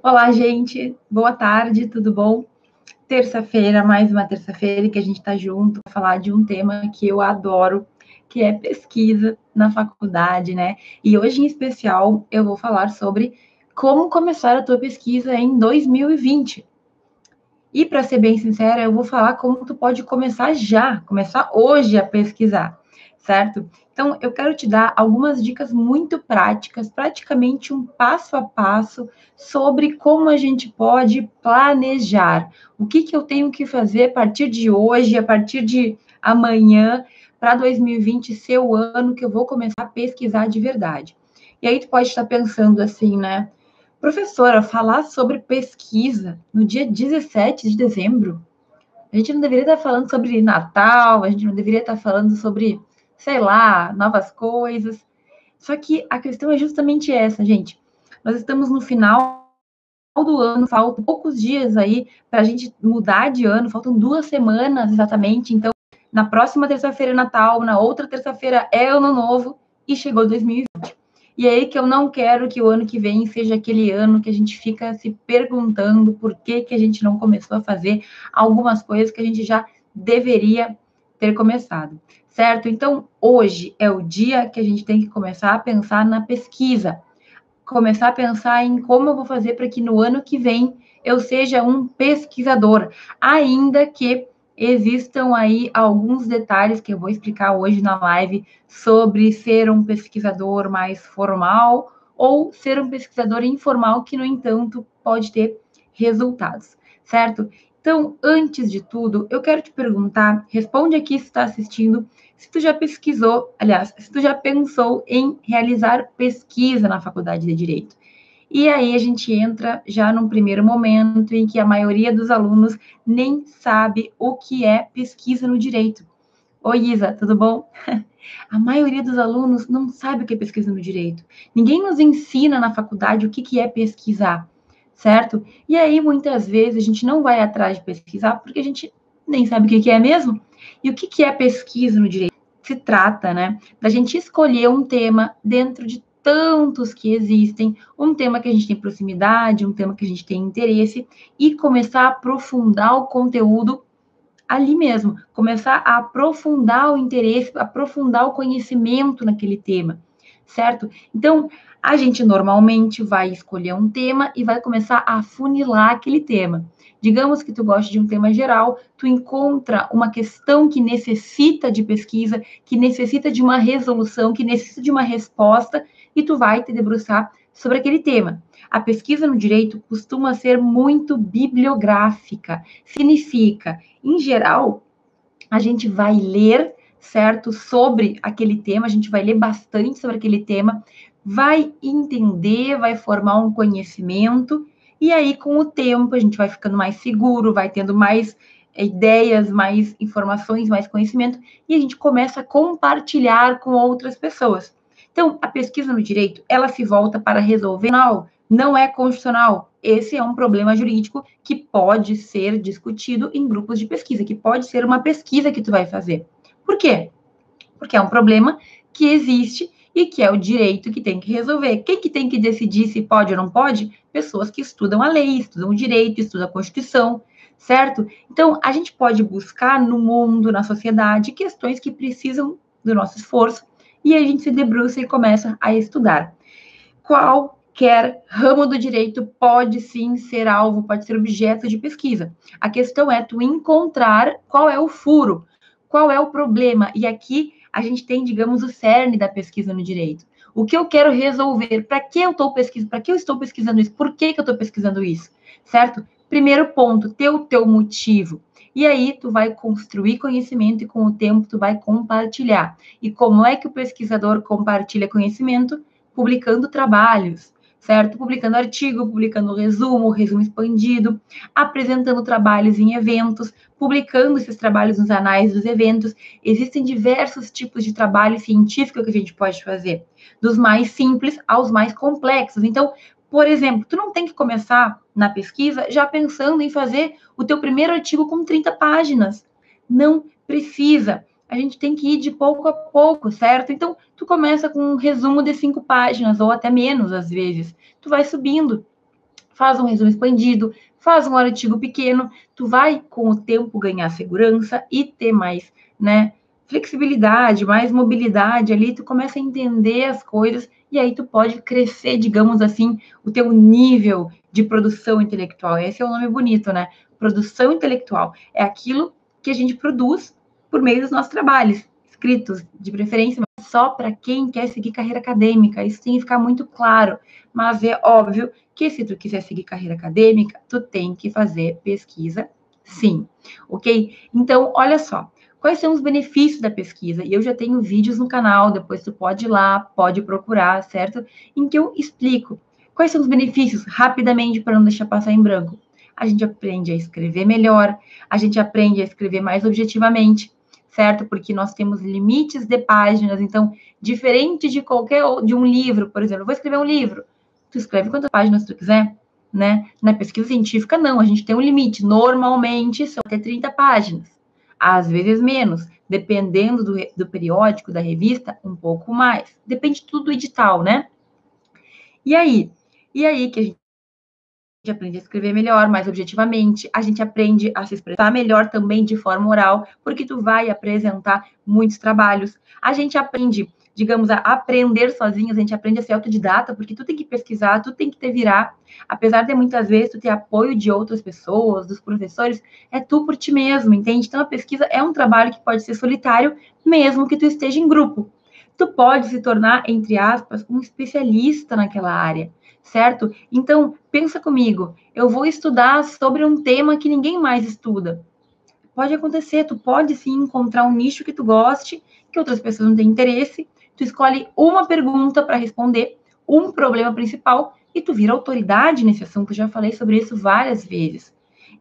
Olá, gente. Boa tarde, tudo bom? Terça-feira, mais uma terça-feira que a gente está junto para falar de um tema que eu adoro, que é pesquisa na faculdade, né? E hoje, em especial, eu vou falar sobre como começar a tua pesquisa em 2020. E para ser bem sincera, eu vou falar como tu pode começar já, começar hoje a pesquisar, certo? Então, eu quero te dar algumas dicas muito práticas, praticamente um passo a passo sobre como a gente pode planejar. O que, que eu tenho que fazer a partir de hoje, a partir de amanhã, para 2020 ser o ano que eu vou começar a pesquisar de verdade. E aí tu pode estar pensando assim, né? Professora, falar sobre pesquisa no dia 17 de dezembro? A gente não deveria estar falando sobre Natal, a gente não deveria estar falando sobre sei lá, novas coisas. Só que a questão é justamente essa, gente. Nós estamos no final do ano, faltam poucos dias aí para a gente mudar de ano, faltam duas semanas exatamente. Então, na próxima terça-feira é Natal, na outra terça-feira é Ano Novo e chegou 2020. E é aí que eu não quero que o ano que vem seja aquele ano que a gente fica se perguntando por que, que a gente não começou a fazer algumas coisas que a gente já deveria ter começado certo? Então, hoje é o dia que a gente tem que começar a pensar na pesquisa, começar a pensar em como eu vou fazer para que no ano que vem eu seja um pesquisador, ainda que existam aí alguns detalhes que eu vou explicar hoje na live sobre ser um pesquisador mais formal ou ser um pesquisador informal que, no entanto, pode ter resultados, certo? Então, antes de tudo, eu quero te perguntar, responde aqui se está assistindo, se tu já pesquisou, aliás, se tu já pensou em realizar pesquisa na faculdade de Direito. E aí a gente entra já num primeiro momento em que a maioria dos alunos nem sabe o que é pesquisa no direito. Oi, Isa, tudo bom? A maioria dos alunos não sabe o que é pesquisa no direito. Ninguém nos ensina na faculdade o que, é pesquisar certo? E aí, muitas vezes, a gente não vai atrás de pesquisar porque a gente nem sabe o que, é mesmo. E o que, que é pesquisa no direito? Se trata, né, da gente escolher um tema dentro de tantos que existem, um tema que a gente tem proximidade, um tema que a gente tem interesse, e começar a aprofundar o conteúdo ali mesmo, começar a aprofundar o interesse, aprofundar o conhecimento naquele tema, certo? Então, a gente normalmente vai escolher um tema e vai começar a funilar aquele tema. Digamos que tu goste de um tema geral, tu encontra uma questão que necessita de pesquisa, que necessita de uma resolução, que necessita de uma resposta, e tu vai te debruçar sobre aquele tema. A pesquisa no direito costuma ser muito bibliográfica. Significa, em geral, a gente vai ler, certo, sobre aquele tema, a gente vai ler bastante sobre aquele tema, vai entender, vai formar um conhecimento, e aí, com o tempo, a gente vai ficando mais seguro, vai tendo mais eh, ideias, mais informações, mais conhecimento, e a gente começa a compartilhar com outras pessoas. Então, a pesquisa no direito, ela se volta para resolver, não, não é constitucional. Esse é um problema jurídico que pode ser discutido em grupos de pesquisa, que pode ser uma pesquisa que tu vai fazer. Por quê? Porque é um problema que existe e que é o direito que tem que resolver. Quem que tem que decidir se pode ou não pode? Pessoas que estudam a lei, estudam o direito, estudam a Constituição, certo? Então, a gente pode buscar no mundo, na sociedade, questões que precisam do nosso esforço e a gente se debruça e começa a estudar. Qualquer ramo do direito pode sim ser alvo, pode ser objeto de pesquisa. A questão é tu encontrar qual é o furo, qual é o problema. E aqui a gente tem, digamos, o cerne da pesquisa no direito. O que eu quero resolver? Para que eu estou pesquisando? Para que eu estou pesquisando isso? Por que, que eu estou pesquisando isso? Certo? Primeiro ponto, ter o teu motivo. E aí tu vai construir conhecimento e com o tempo tu vai compartilhar. E como é que o pesquisador compartilha conhecimento? Publicando trabalhos, certo? Publicando artigo, publicando resumo, resumo expandido, apresentando trabalhos em eventos, publicando esses trabalhos nos anais dos eventos. Existem diversos tipos de trabalho científico que a gente pode fazer, dos mais simples aos mais complexos. Então, por exemplo, tu não tem que começar na pesquisa já pensando em fazer o teu primeiro artigo com 30 páginas. Não precisa a gente tem que ir de pouco a pouco, certo? Então, tu começa com um resumo de cinco páginas, ou até menos, às vezes. Tu vai subindo, faz um resumo expandido, faz um artigo pequeno, tu vai com o tempo ganhar segurança e ter mais, né, flexibilidade, mais mobilidade ali, tu começa a entender as coisas e aí tu pode crescer, digamos assim, o teu nível de produção intelectual. Esse é o nome bonito, né? Produção intelectual é aquilo que a gente produz por meio dos nossos trabalhos, escritos, de preferência, só para quem quer seguir carreira acadêmica. Isso tem que ficar muito claro. Mas é óbvio que se tu quiser seguir carreira acadêmica, tu tem que fazer pesquisa, sim. Ok? Então, olha só. Quais são os benefícios da pesquisa? E eu já tenho vídeos no canal, depois tu pode ir lá, pode procurar, certo? Em que eu explico quais são os benefícios rapidamente para não deixar passar em branco. A gente aprende a escrever melhor, a gente aprende a escrever mais objetivamente, certo? Porque nós temos limites de páginas, então, diferente de qualquer de um livro, por exemplo, eu vou escrever um livro, tu escreve quantas páginas tu quiser, né? Na pesquisa científica, não, a gente tem um limite, normalmente são até 30 páginas às vezes menos, dependendo do, do periódico, da revista, um pouco mais. Depende tudo do edital, né? E aí? E aí que a gente aprende a escrever melhor, mais objetivamente, a gente aprende a se expressar melhor também de forma oral, porque tu vai apresentar muitos trabalhos. A gente aprende digamos, a aprender sozinhos, a gente aprende a ser autodidata, porque tu tem que pesquisar, tu tem que te virar. Apesar de muitas vezes tu ter apoio de outras pessoas, dos professores, é tu por ti mesmo, entende? Então a pesquisa é um trabalho que pode ser solitário, mesmo que tu esteja em grupo. Tu pode se tornar, entre aspas, um especialista naquela área, certo? Então, pensa comigo, eu vou estudar sobre um tema que ninguém mais estuda. Pode acontecer, tu pode sim encontrar um nicho que tu goste, que outras pessoas não têm interesse, tu escolhe uma pergunta para responder, um problema principal, e tu vira autoridade nesse assunto. Eu já falei sobre isso várias vezes.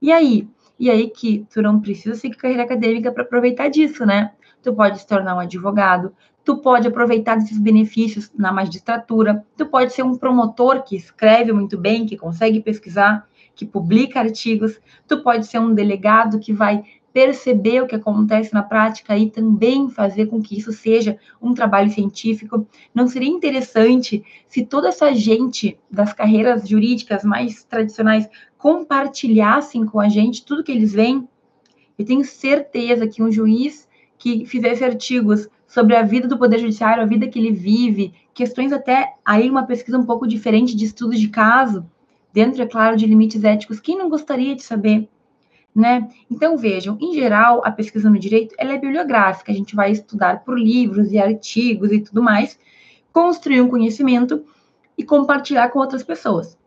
E aí? E aí que tu não precisa seguir carreira acadêmica para aproveitar disso, né? Tu pode se tornar um advogado, tu pode aproveitar desses benefícios na magistratura, tu pode ser um promotor que escreve muito bem, que consegue pesquisar, que publica artigos, tu pode ser um delegado que vai perceber o que acontece na prática e também fazer com que isso seja um trabalho científico. Não seria interessante se toda essa gente das carreiras jurídicas mais tradicionais compartilhassem com a gente tudo que eles veem? Eu tenho certeza que um juiz que fizesse artigos sobre a vida do Poder Judiciário, a vida que ele vive, questões até aí uma pesquisa um pouco diferente de estudos de caso, dentro, é claro, de limites éticos, quem não gostaria de saber? né? Então, vejam, em geral, a pesquisa no direito, ela é bibliográfica, a gente vai estudar por livros e artigos e tudo mais, construir um conhecimento e compartilhar com outras pessoas.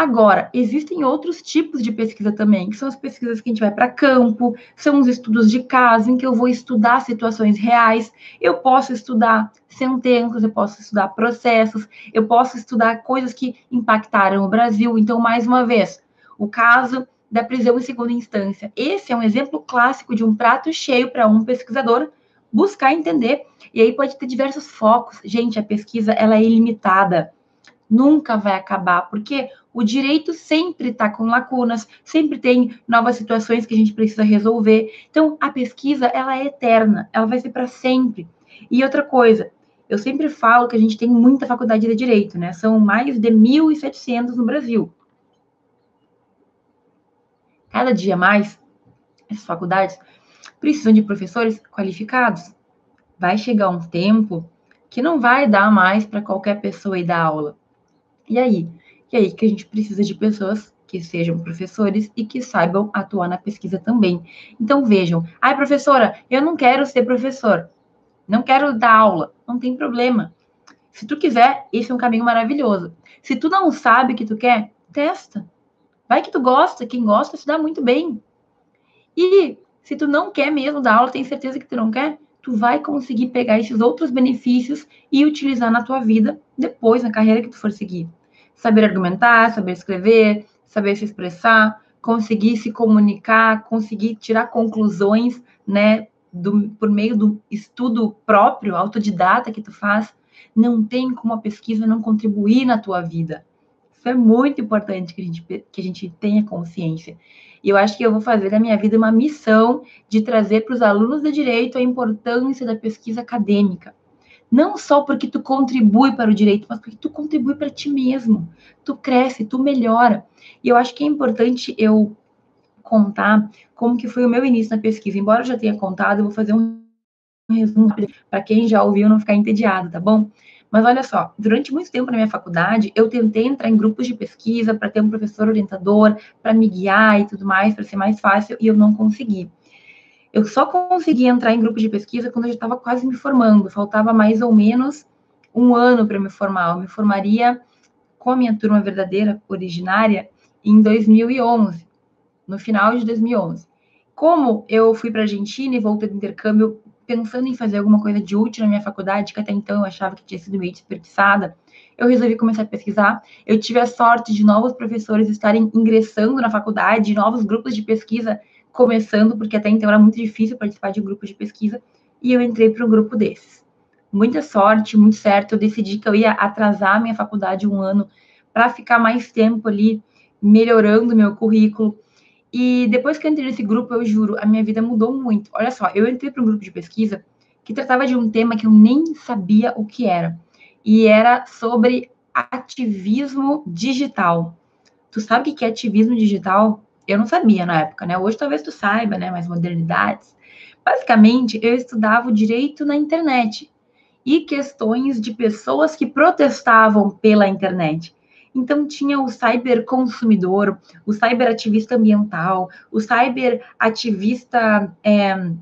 Agora, existem outros tipos de pesquisa também, que são as pesquisas que a gente vai para campo, são os estudos de caso, em que eu vou estudar situações reais, eu posso estudar sentenças, eu posso estudar processos, eu posso estudar coisas que impactaram o Brasil. Então, mais uma vez, o caso da prisão em segunda instância. Esse é um exemplo clássico de um prato cheio para um pesquisador buscar entender. E aí pode ter diversos focos. Gente, a pesquisa ela é ilimitada. Nunca vai acabar, porque o direito sempre está com lacunas, sempre tem novas situações que a gente precisa resolver. Então, a pesquisa ela é eterna, ela vai ser para sempre. E outra coisa, eu sempre falo que a gente tem muita faculdade de direito, né? São mais de 1.700 no Brasil cada dia mais, essas faculdades precisam de professores qualificados. Vai chegar um tempo que não vai dar mais para qualquer pessoa ir dar aula. E aí? E aí que a gente precisa de pessoas que sejam professores e que saibam atuar na pesquisa também. Então vejam, ai professora, eu não quero ser professor, não quero dar aula, não tem problema. Se tu quiser, esse é um caminho maravilhoso. Se tu não sabe o que tu quer, testa. Vai que tu gosta, quem gosta se dá muito bem. E se tu não quer mesmo dar aula, tem certeza que tu não quer, tu vai conseguir pegar esses outros benefícios e utilizar na tua vida depois na carreira que tu for seguir. Saber argumentar, saber escrever, saber se expressar, conseguir se comunicar, conseguir tirar conclusões, né, do, por meio do estudo próprio, autodidata que tu faz, não tem como a pesquisa não contribuir na tua vida. Isso é muito importante que a gente, que a gente tenha consciência. E eu acho que eu vou fazer da minha vida uma missão de trazer para os alunos de direito a importância da pesquisa acadêmica. Não só porque tu contribui para o direito, mas porque tu contribui para ti mesmo. Tu cresce, tu melhora. E eu acho que é importante eu contar como que foi o meu início na pesquisa. Embora eu já tenha contado, eu vou fazer um resumo para quem já ouviu não ficar entediado, tá bom? Mas olha só, durante muito tempo na minha faculdade, eu tentei entrar em grupos de pesquisa para ter um professor orientador, para me guiar e tudo mais, para ser mais fácil, e eu não consegui. Eu só consegui entrar em grupos de pesquisa quando eu já estava quase me formando, faltava mais ou menos um ano para me formar. Eu me formaria com a minha turma verdadeira, originária, em 2011, no final de 2011. Como eu fui para a Argentina e voltei do intercâmbio pensando em fazer alguma coisa de útil na minha faculdade, que até então eu achava que tinha sido meio desperdiçada, eu resolvi começar a pesquisar. Eu tive a sorte de novos professores estarem ingressando na faculdade, novos grupos de pesquisa começando, porque até então era muito difícil participar de grupos de pesquisa, e eu entrei para um grupo desses. Muita sorte, muito certo, eu decidi que eu ia atrasar minha faculdade um ano para ficar mais tempo ali melhorando meu currículo, e depois que eu entrei nesse grupo, eu juro, a minha vida mudou muito. Olha só, eu entrei para um grupo de pesquisa que tratava de um tema que eu nem sabia o que era. E era sobre ativismo digital. Tu sabe o que é ativismo digital? Eu não sabia na época, né? Hoje talvez tu saiba, né? Mais modernidades. Basicamente, eu estudava o direito na internet e questões de pessoas que protestavam pela internet. Então, tinha o cyberconsumidor, o cyberativista ambiental, o cyberativista é,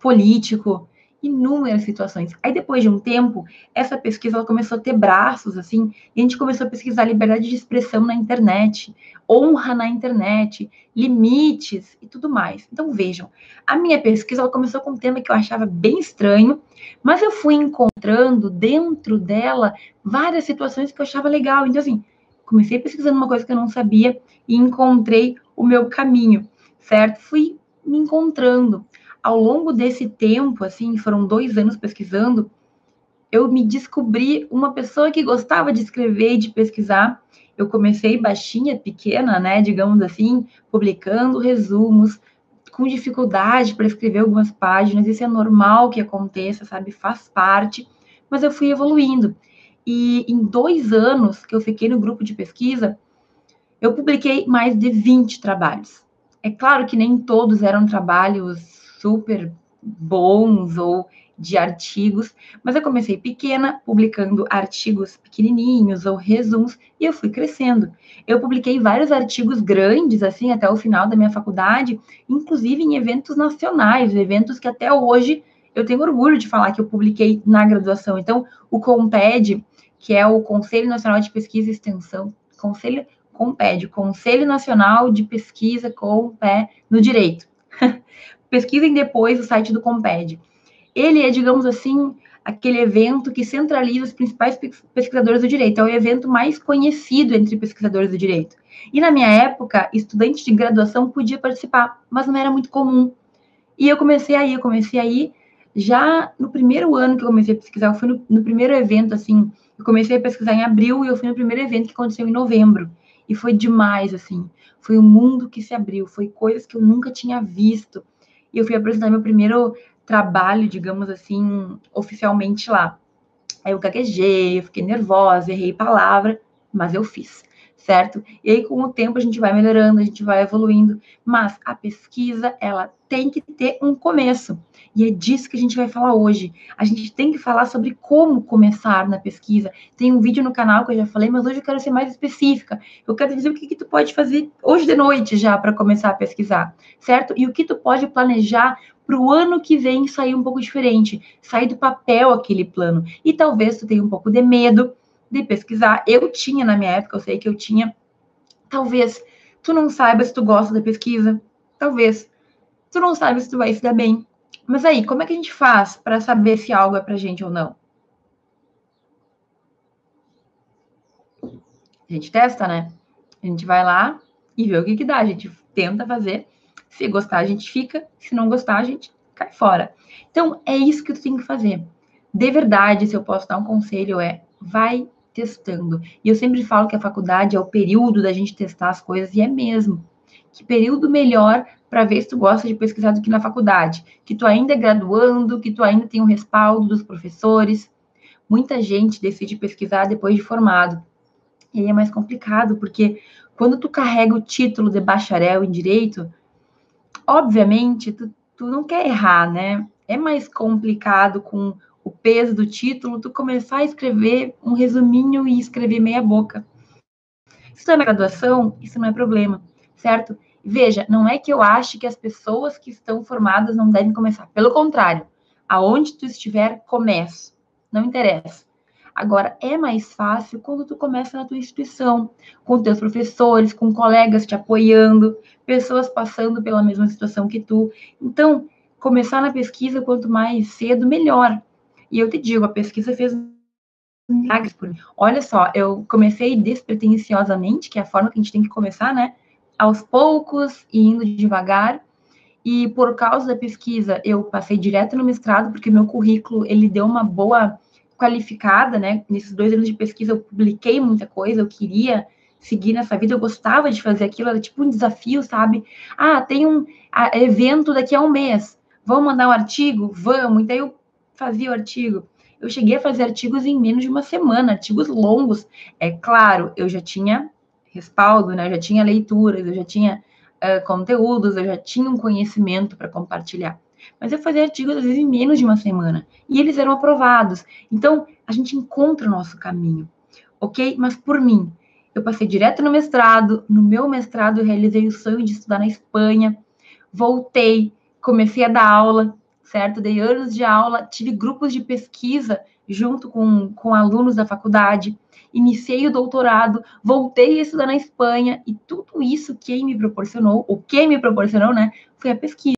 político, inúmeras situações. Aí, depois de um tempo, essa pesquisa ela começou a ter braços, assim, e a gente começou a pesquisar liberdade de expressão na internet, honra na internet, limites e tudo mais. Então, vejam, a minha pesquisa ela começou com um tema que eu achava bem estranho, mas eu fui encontrando dentro dela várias situações que eu achava legal. Então, assim, comecei pesquisando uma coisa que eu não sabia e encontrei o meu caminho, certo? Fui me encontrando. Ao longo desse tempo, assim, foram dois anos pesquisando, eu me descobri uma pessoa que gostava de escrever e de pesquisar. Eu comecei baixinha, pequena, né, digamos assim, publicando resumos, com dificuldade para escrever algumas páginas. Isso é normal que aconteça, sabe? Faz parte. Mas eu fui evoluindo. E em dois anos que eu fiquei no grupo de pesquisa, eu publiquei mais de 20 trabalhos. É claro que nem todos eram trabalhos super bons ou de artigos, mas eu comecei pequena, publicando artigos pequenininhos ou resumos, e eu fui crescendo. Eu publiquei vários artigos grandes, assim, até o final da minha faculdade, inclusive em eventos nacionais, eventos que até hoje eu tenho orgulho de falar que eu publiquei na graduação. Então, o Comped, que é o Conselho Nacional de Pesquisa e Extensão, Conselho Comped, Conselho Nacional de Pesquisa com pé no Direito. Pesquisem depois o site do Comped. Ele é, digamos assim, aquele evento que centraliza os principais pesquisadores do direito. É o evento mais conhecido entre pesquisadores do direito. E na minha época, estudante de graduação podia participar, mas não era muito comum. E eu comecei aí, eu comecei aí já no primeiro ano que eu comecei a pesquisar, eu fui no, no primeiro evento, assim, eu comecei a pesquisar em abril e eu fui no primeiro evento que aconteceu em novembro. E foi demais, assim. Foi um mundo que se abriu, foi coisas que eu nunca tinha visto. E eu fui apresentar meu primeiro trabalho, digamos assim, oficialmente lá. Aí eu gaguejei, eu fiquei nervosa, errei palavra, mas eu fiz certo? E aí, com o tempo, a gente vai melhorando, a gente vai evoluindo, mas a pesquisa, ela tem que ter um começo. E é disso que a gente vai falar hoje. A gente tem que falar sobre como começar na pesquisa. Tem um vídeo no canal que eu já falei, mas hoje eu quero ser mais específica. Eu quero dizer o que, que tu pode fazer hoje de noite já para começar a pesquisar, certo? E o que tu pode planejar para o ano que vem sair um pouco diferente, sair do papel aquele plano. E talvez tu tenha um pouco de medo, de pesquisar. Eu tinha na minha época, eu sei que eu tinha. Talvez tu não saiba se tu gosta da pesquisa. Talvez tu não saiba se tu vai se dar bem. Mas aí, como é que a gente faz para saber se algo é pra gente ou não? A gente testa, né? A gente vai lá e vê o que que dá. A gente tenta fazer. Se gostar, a gente fica. Se não gostar, a gente cai fora. Então, é isso que tu tem que fazer. De verdade, se eu posso dar um conselho, é vai testando. E eu sempre falo que a faculdade é o período da gente testar as coisas, e é mesmo. Que período melhor para ver se tu gosta de pesquisar do que na faculdade? Que tu ainda é graduando, que tu ainda tem o respaldo dos professores. muita gente decide pesquisar depois de formado. E aí é mais complicado, porque quando tu carrega o título de bacharel em direito, obviamente tu, tu não quer errar, né? É mais complicado com o peso do título tu começar a escrever um resuminho e escrever meia boca. Tu é na graduação, isso não é problema, certo? Veja, não é que eu ache que as pessoas que estão formadas não devem começar. Pelo contrário, aonde tu estiver, comece. Não interessa. Agora, é mais fácil quando tu começa na tua instituição, com teus professores, com colegas te apoiando, pessoas passando pela mesma situação que tu. Então, começar na pesquisa, quanto mais cedo, melhor. E eu te digo, a pesquisa fez milagres por mim. Olha só, eu comecei despretensiosamente, que é a forma que a gente tem que começar, né? Aos poucos e indo devagar. E por causa da pesquisa, eu passei direto no mestrado, porque meu currículo, ele deu uma boa qualificada, né? Nesses dois anos de pesquisa, eu publiquei muita coisa, eu queria seguir nessa vida, eu gostava de fazer aquilo, era tipo um desafio, sabe? Ah, tem um evento daqui a um mês, vamos mandar um artigo? Vamos. Então eu fazia o artigo. Eu cheguei a fazer artigos em menos de uma semana, artigos longos. É claro, eu já tinha respaldo, né? Eu já tinha leituras, eu já tinha uh, conteúdos, eu já tinha um conhecimento para compartilhar. Mas eu fazia artigos, às vezes, em menos de uma semana. E eles eram aprovados. Então, a gente encontra o nosso caminho, ok? Mas por mim, eu passei direto no mestrado. No meu mestrado, eu realizei o sonho de estudar na Espanha. Voltei, comecei a dar aula, certo? Dei anos de aula, tive grupos de pesquisa junto com, com alunos da faculdade, iniciei o doutorado, voltei a estudar na Espanha, e tudo isso quem me proporcionou, o que me proporcionou, né, foi a pesquisa.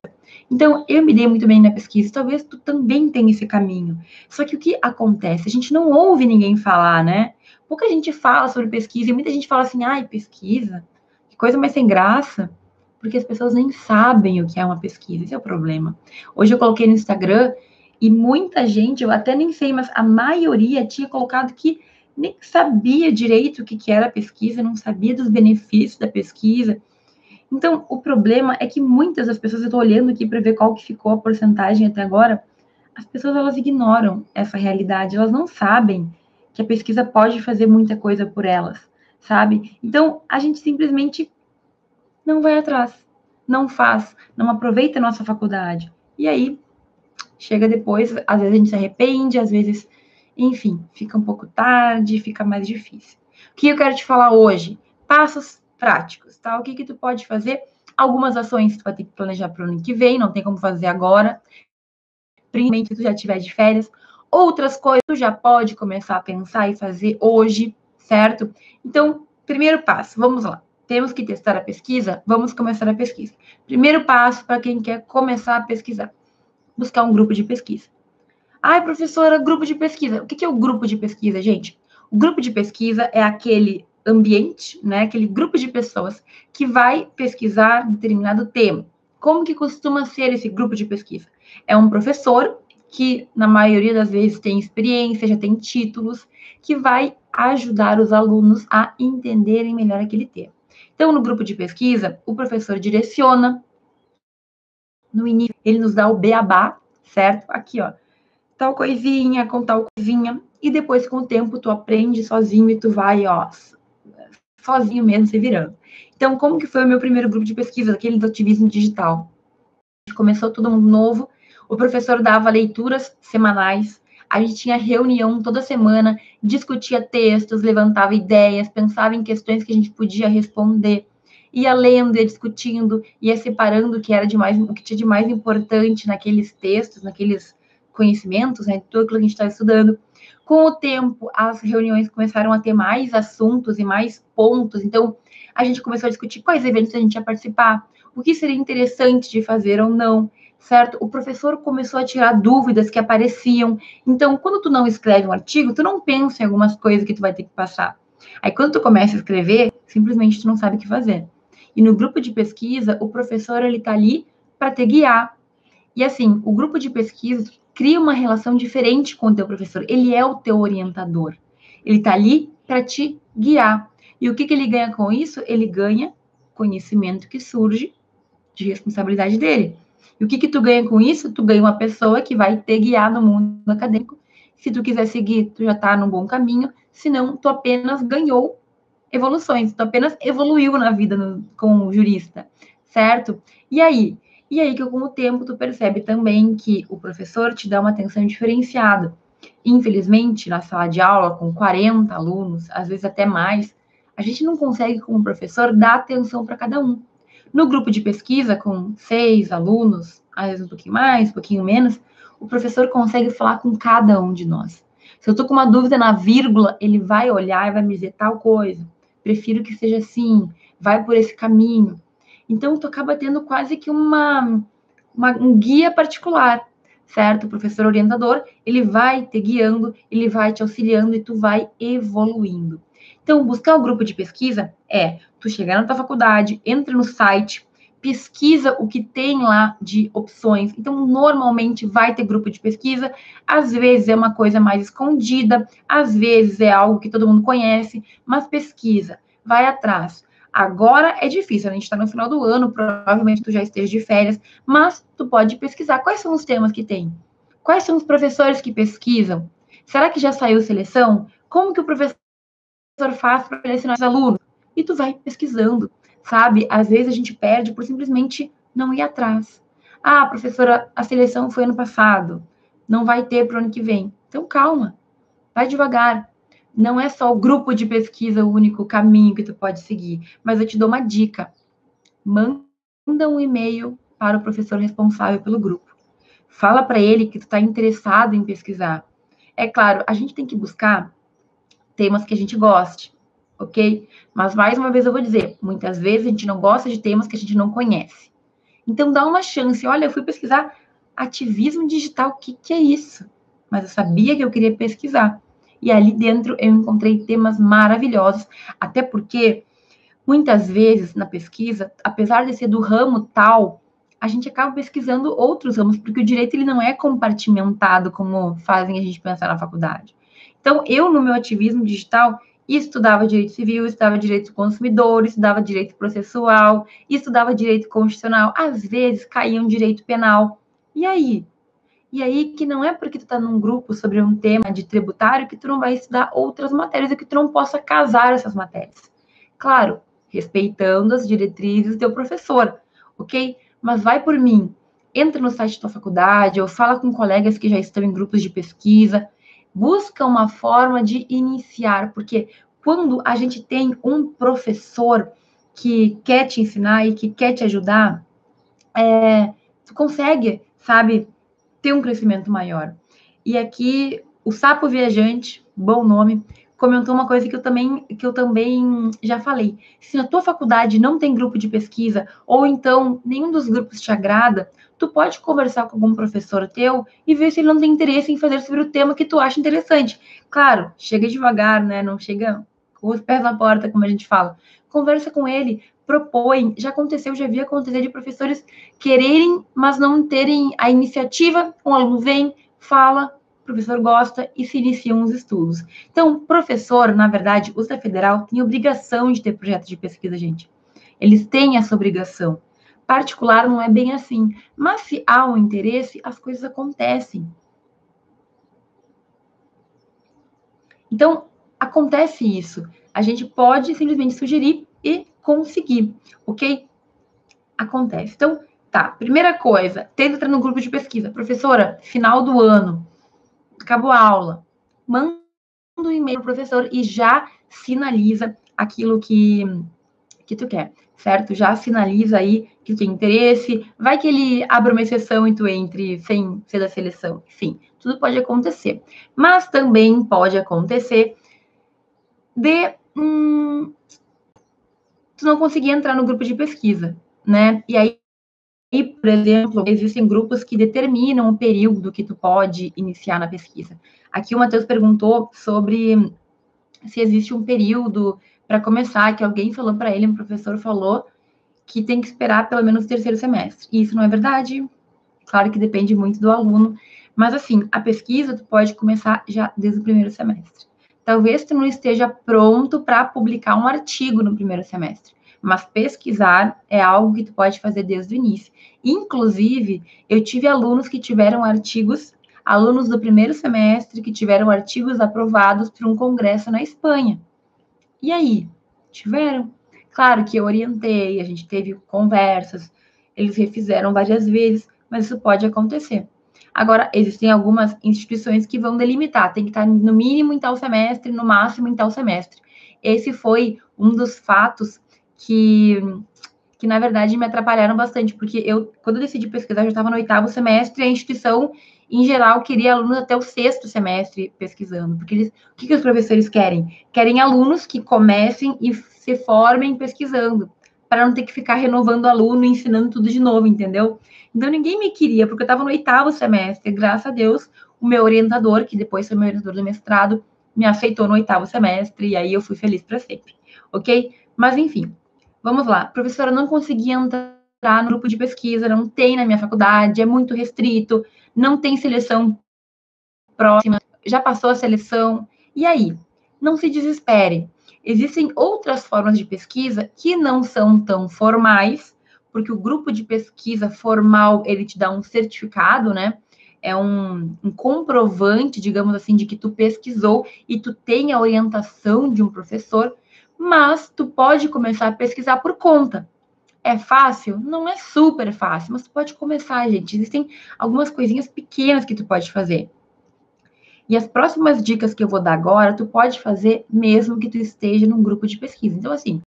Então, eu me dei muito bem na pesquisa, talvez tu também tenha esse caminho. Só que o que acontece? A gente não ouve ninguém falar, né? Pouca gente fala sobre pesquisa, e muita gente fala assim, ai, pesquisa, que coisa mais sem graça porque as pessoas nem sabem o que é uma pesquisa, esse é o problema. Hoje eu coloquei no Instagram e muita gente, eu até nem sei, mas a maioria tinha colocado que nem sabia direito o que, que era pesquisa, não sabia dos benefícios da pesquisa. Então, o problema é que muitas das pessoas, eu estou olhando aqui para ver qual que ficou a porcentagem até agora, as pessoas elas ignoram essa realidade, elas não sabem que a pesquisa pode fazer muita coisa por elas, sabe? Então, a gente simplesmente não vai atrás, não faz, não aproveita a nossa faculdade. E aí, chega depois, às vezes a gente se arrepende, às vezes, enfim, fica um pouco tarde, fica mais difícil. O que eu quero te falar hoje? Passos práticos, tá? O que que tu pode fazer? Algumas ações tu vai ter que planejar para o ano que vem, não tem como fazer agora, principalmente se tu já tiver de férias. Outras coisas tu já pode começar a pensar e fazer hoje, certo? Então, primeiro passo, vamos lá. Temos que testar a pesquisa? Vamos começar a pesquisa. Primeiro passo para quem quer começar a pesquisar: buscar um grupo de pesquisa. Ai, professora, grupo de pesquisa. O que é o grupo de pesquisa, gente? O grupo de pesquisa é aquele ambiente, né, aquele grupo de pessoas que vai pesquisar determinado tema. Como que costuma ser esse grupo de pesquisa? É um professor que, na maioria das vezes, tem experiência, já tem títulos, que vai ajudar os alunos a entenderem melhor aquele tema. Então, no grupo de pesquisa, o professor direciona. No início, ele nos dá o beabá, certo? Aqui, ó. Tal coisinha com tal coisinha. E depois, com o tempo, tu aprende sozinho e tu vai, ó, sozinho mesmo se virando. Então, como que foi o meu primeiro grupo de pesquisa, daquele do ativismo digital? Começou todo mundo novo. O professor dava leituras semanais a gente tinha reunião toda semana, discutia textos, levantava ideias, pensava em questões que a gente podia responder, ia lendo, ia discutindo, ia separando o que era de mais, o que tinha de mais importante naqueles textos, naqueles conhecimentos, né, tudo aquilo que a gente estava estudando. Com o tempo, as reuniões começaram a ter mais assuntos e mais pontos, então a gente começou a discutir quais eventos a gente ia participar, o que seria interessante de fazer ou não certo? O professor começou a tirar dúvidas que apareciam. Então, quando tu não escreve um artigo, tu não pensa em algumas coisas que tu vai ter que passar. Aí, quando tu começa a escrever, simplesmente tu não sabe o que fazer. E no grupo de pesquisa, o professor ele tá ali para te guiar. E assim, o grupo de pesquisa cria uma relação diferente com o teu professor. Ele é o teu orientador. Ele tá ali para te guiar. E o que, que ele ganha com isso? Ele ganha conhecimento que surge de responsabilidade dele. E o que que tu ganha com isso? Tu ganha uma pessoa que vai te guiar no mundo acadêmico, Se tu quiser seguir, tu já tá num bom caminho. Se não, tu apenas ganhou evoluções, tu apenas evoluiu na vida no, como jurista, certo? E aí? E aí que com o tempo tu percebe também que o professor te dá uma atenção diferenciada. Infelizmente, na sala de aula, com 40 alunos, às vezes até mais, a gente não consegue, como professor, dar atenção para cada um. No grupo de pesquisa, com seis alunos, às vezes um pouquinho mais, um pouquinho menos, o professor consegue falar com cada um de nós. Se eu estou com uma dúvida na vírgula, ele vai olhar e vai me dizer tal coisa. Prefiro que seja assim, vai por esse caminho. Então, tu acaba tendo quase que uma, uma um guia particular certo? O professor orientador, ele vai te guiando, ele vai te auxiliando e tu vai evoluindo. Então, buscar o grupo de pesquisa é tu chegar na tua faculdade, entra no site, pesquisa o que tem lá de opções. Então, normalmente vai ter grupo de pesquisa, às vezes é uma coisa mais escondida, às vezes é algo que todo mundo conhece, mas pesquisa, vai atrás. Agora é difícil, a gente está no final do ano, provavelmente tu já esteja de férias, mas tu pode pesquisar quais são os temas que tem. Quais são os professores que pesquisam? Será que já saiu seleção? Como que o professor faz para selecionar os alunos? E tu vai pesquisando, sabe? Às vezes a gente perde por simplesmente não ir atrás. Ah, professora, a seleção foi ano passado, não vai ter para o ano que vem. Então calma, vai devagar, não é só o grupo de pesquisa o único caminho que tu pode seguir, mas eu te dou uma dica. Manda um e-mail para o professor responsável pelo grupo. Fala para ele que tu está interessado em pesquisar. É claro, a gente tem que buscar temas que a gente goste, ok? Mas mais uma vez eu vou dizer, muitas vezes a gente não gosta de temas que a gente não conhece. Então dá uma chance. Olha, eu fui pesquisar ativismo digital, o que, que é isso? Mas eu sabia que eu queria pesquisar. E ali dentro eu encontrei temas maravilhosos, até porque muitas vezes na pesquisa, apesar de ser do ramo tal, a gente acaba pesquisando outros ramos, porque o direito ele não é compartimentado como fazem a gente pensar na faculdade. Então, eu no meu ativismo digital estudava direito civil, estudava direito do consumidor, estudava direito processual, estudava direito constitucional, às vezes caía um direito penal. E aí, e aí que não é porque tu está num grupo sobre um tema de tributário que tu não vai estudar outras matérias e que tu não possa casar essas matérias. Claro, respeitando as diretrizes do teu professor, ok? Mas vai por mim, entra no site da tua faculdade ou fala com colegas que já estão em grupos de pesquisa, busca uma forma de iniciar, porque quando a gente tem um professor que quer te ensinar e que quer te ajudar, é, tu consegue, sabe, ter um crescimento maior. E aqui o Sapo Viajante, bom nome, comentou uma coisa que eu também que eu também já falei. Se na tua faculdade não tem grupo de pesquisa ou então nenhum dos grupos te agrada, tu pode conversar com algum professor teu e ver se ele não tem interesse em fazer sobre o tema que tu acha interessante. Claro, chega devagar, né? Não chega com os pés na porta, como a gente fala. Conversa com ele, propõe. Já aconteceu, já vi acontecer de professores quererem, mas não terem a iniciativa. Um aluno vem, fala, o professor gosta e se iniciam os estudos. Então, professor, na verdade, o da Federal tem obrigação de ter projeto de pesquisa, gente. Eles têm essa obrigação. Particular não é bem assim, mas se há um interesse, as coisas acontecem. Então, acontece isso. A gente pode simplesmente sugerir e conseguir, ok? Acontece. Então, tá. Primeira coisa, tenta entrar no grupo de pesquisa. Professora, final do ano, acabou a aula. Manda um e-mail pro professor e já sinaliza aquilo que, que tu quer, certo? Já sinaliza aí que tu tem interesse. Vai que ele abre uma exceção e tu entre sem ser da seleção. Enfim, tudo pode acontecer. Mas também pode acontecer de hum, tu não conseguir entrar no grupo de pesquisa, né? E aí, por exemplo, existem grupos que determinam o período que tu pode iniciar na pesquisa. Aqui o Matheus perguntou sobre se existe um período para começar, que alguém falou para ele, um professor falou que tem que esperar pelo menos o terceiro semestre. E isso não é verdade. Claro que depende muito do aluno, mas assim, a pesquisa tu pode começar já desde o primeiro semestre. Talvez tu não esteja pronto para publicar um artigo no primeiro semestre, mas pesquisar é algo que tu pode fazer desde o início. Inclusive, eu tive alunos que tiveram artigos alunos do primeiro semestre que tiveram artigos aprovados por um congresso na Espanha. E aí? Tiveram. Claro que eu orientei, a gente teve conversas, eles refizeram várias vezes, mas isso pode acontecer. Agora, existem algumas instituições que vão delimitar, tem que estar no mínimo em tal semestre, no máximo em tal semestre. Esse foi um dos fatos que, que na verdade, me atrapalharam bastante, porque eu, quando eu decidi pesquisar, eu já estava no oitavo semestre, a instituição, em geral, queria alunos até o sexto semestre pesquisando, porque eles, o que, que os professores querem? Querem alunos que comecem e se formem pesquisando, para não ter que ficar renovando aluno ensinando tudo de novo, entendeu? Então ninguém me queria, porque eu estava no oitavo semestre, graças a Deus, o meu orientador, que depois foi meu orientador do mestrado, me aceitou no oitavo semestre, e aí eu fui feliz para sempre, ok? Mas enfim, vamos lá. Professora, não consegui entrar no grupo de pesquisa, não tem na minha faculdade, é muito restrito, não tem seleção próxima, já passou a seleção. E aí? Não se desespere. Existem outras formas de pesquisa que não são tão formais, porque o grupo de pesquisa formal ele te dá um certificado, né? É um, um, comprovante, digamos assim, de que tu pesquisou e tu tem a orientação de um professor, mas tu pode começar a pesquisar por conta. É fácil? Não é super fácil, mas tu pode começar, gente. Existem algumas coisinhas pequenas que tu pode fazer. E as próximas dicas que eu vou dar agora, tu pode fazer mesmo que tu esteja num grupo de pesquisa. Então, assim,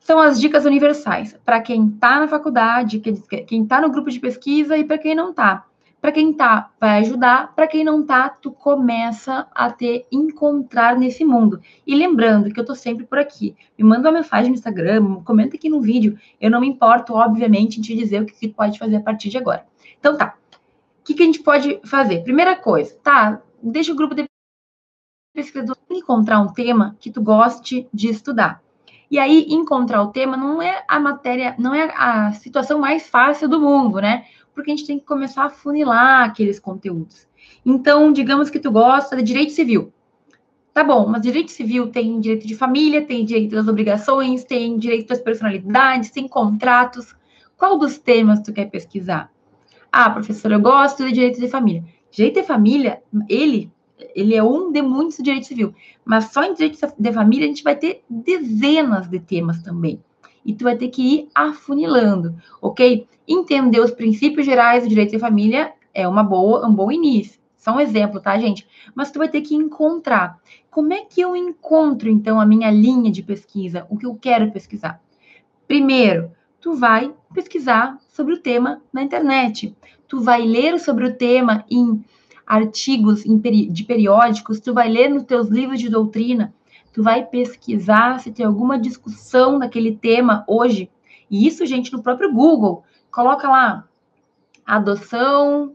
são as dicas universais para quem está na faculdade, quem está no grupo de pesquisa e para quem não está. Para quem está, vai ajudar. Para quem não está, tu começa a ter encontrar nesse mundo. E lembrando que eu estou sempre por aqui. Me manda uma mensagem no Instagram, comenta aqui no vídeo. Eu não me importo, obviamente, em te dizer o que, tu pode fazer a partir de agora. Então tá. O que, que a gente pode fazer? Primeira coisa, tá? deixa o grupo de pesquisadores encontrar um tema que tu goste de estudar. E aí, encontrar o tema não é a matéria, não é a situação mais fácil do mundo, né? Porque a gente tem que começar a funilar aqueles conteúdos. Então, digamos que tu gosta de direito civil. Tá bom, mas direito civil tem direito de família, tem direito das obrigações, tem direito das personalidades, tem contratos. Qual dos temas tu quer pesquisar? Ah, professora, eu gosto de direito de família. Direito de família, ele, ele é um de muitos direitos civil, mas só em direito de família a gente vai ter dezenas de temas também. E tu vai ter que ir afunilando, ok? Entender os princípios gerais do direito de família é uma boa, um bom início. Só um exemplo, tá, gente? Mas tu vai ter que encontrar. Como é que eu encontro, então, a minha linha de pesquisa? O que eu quero pesquisar? Primeiro, tu vai pesquisar sobre o tema na internet tu vai ler sobre o tema em artigos de periódicos, tu vai ler nos teus livros de doutrina, tu vai pesquisar se tem alguma discussão daquele tema hoje. E isso, gente, no próprio Google. Coloca lá adoção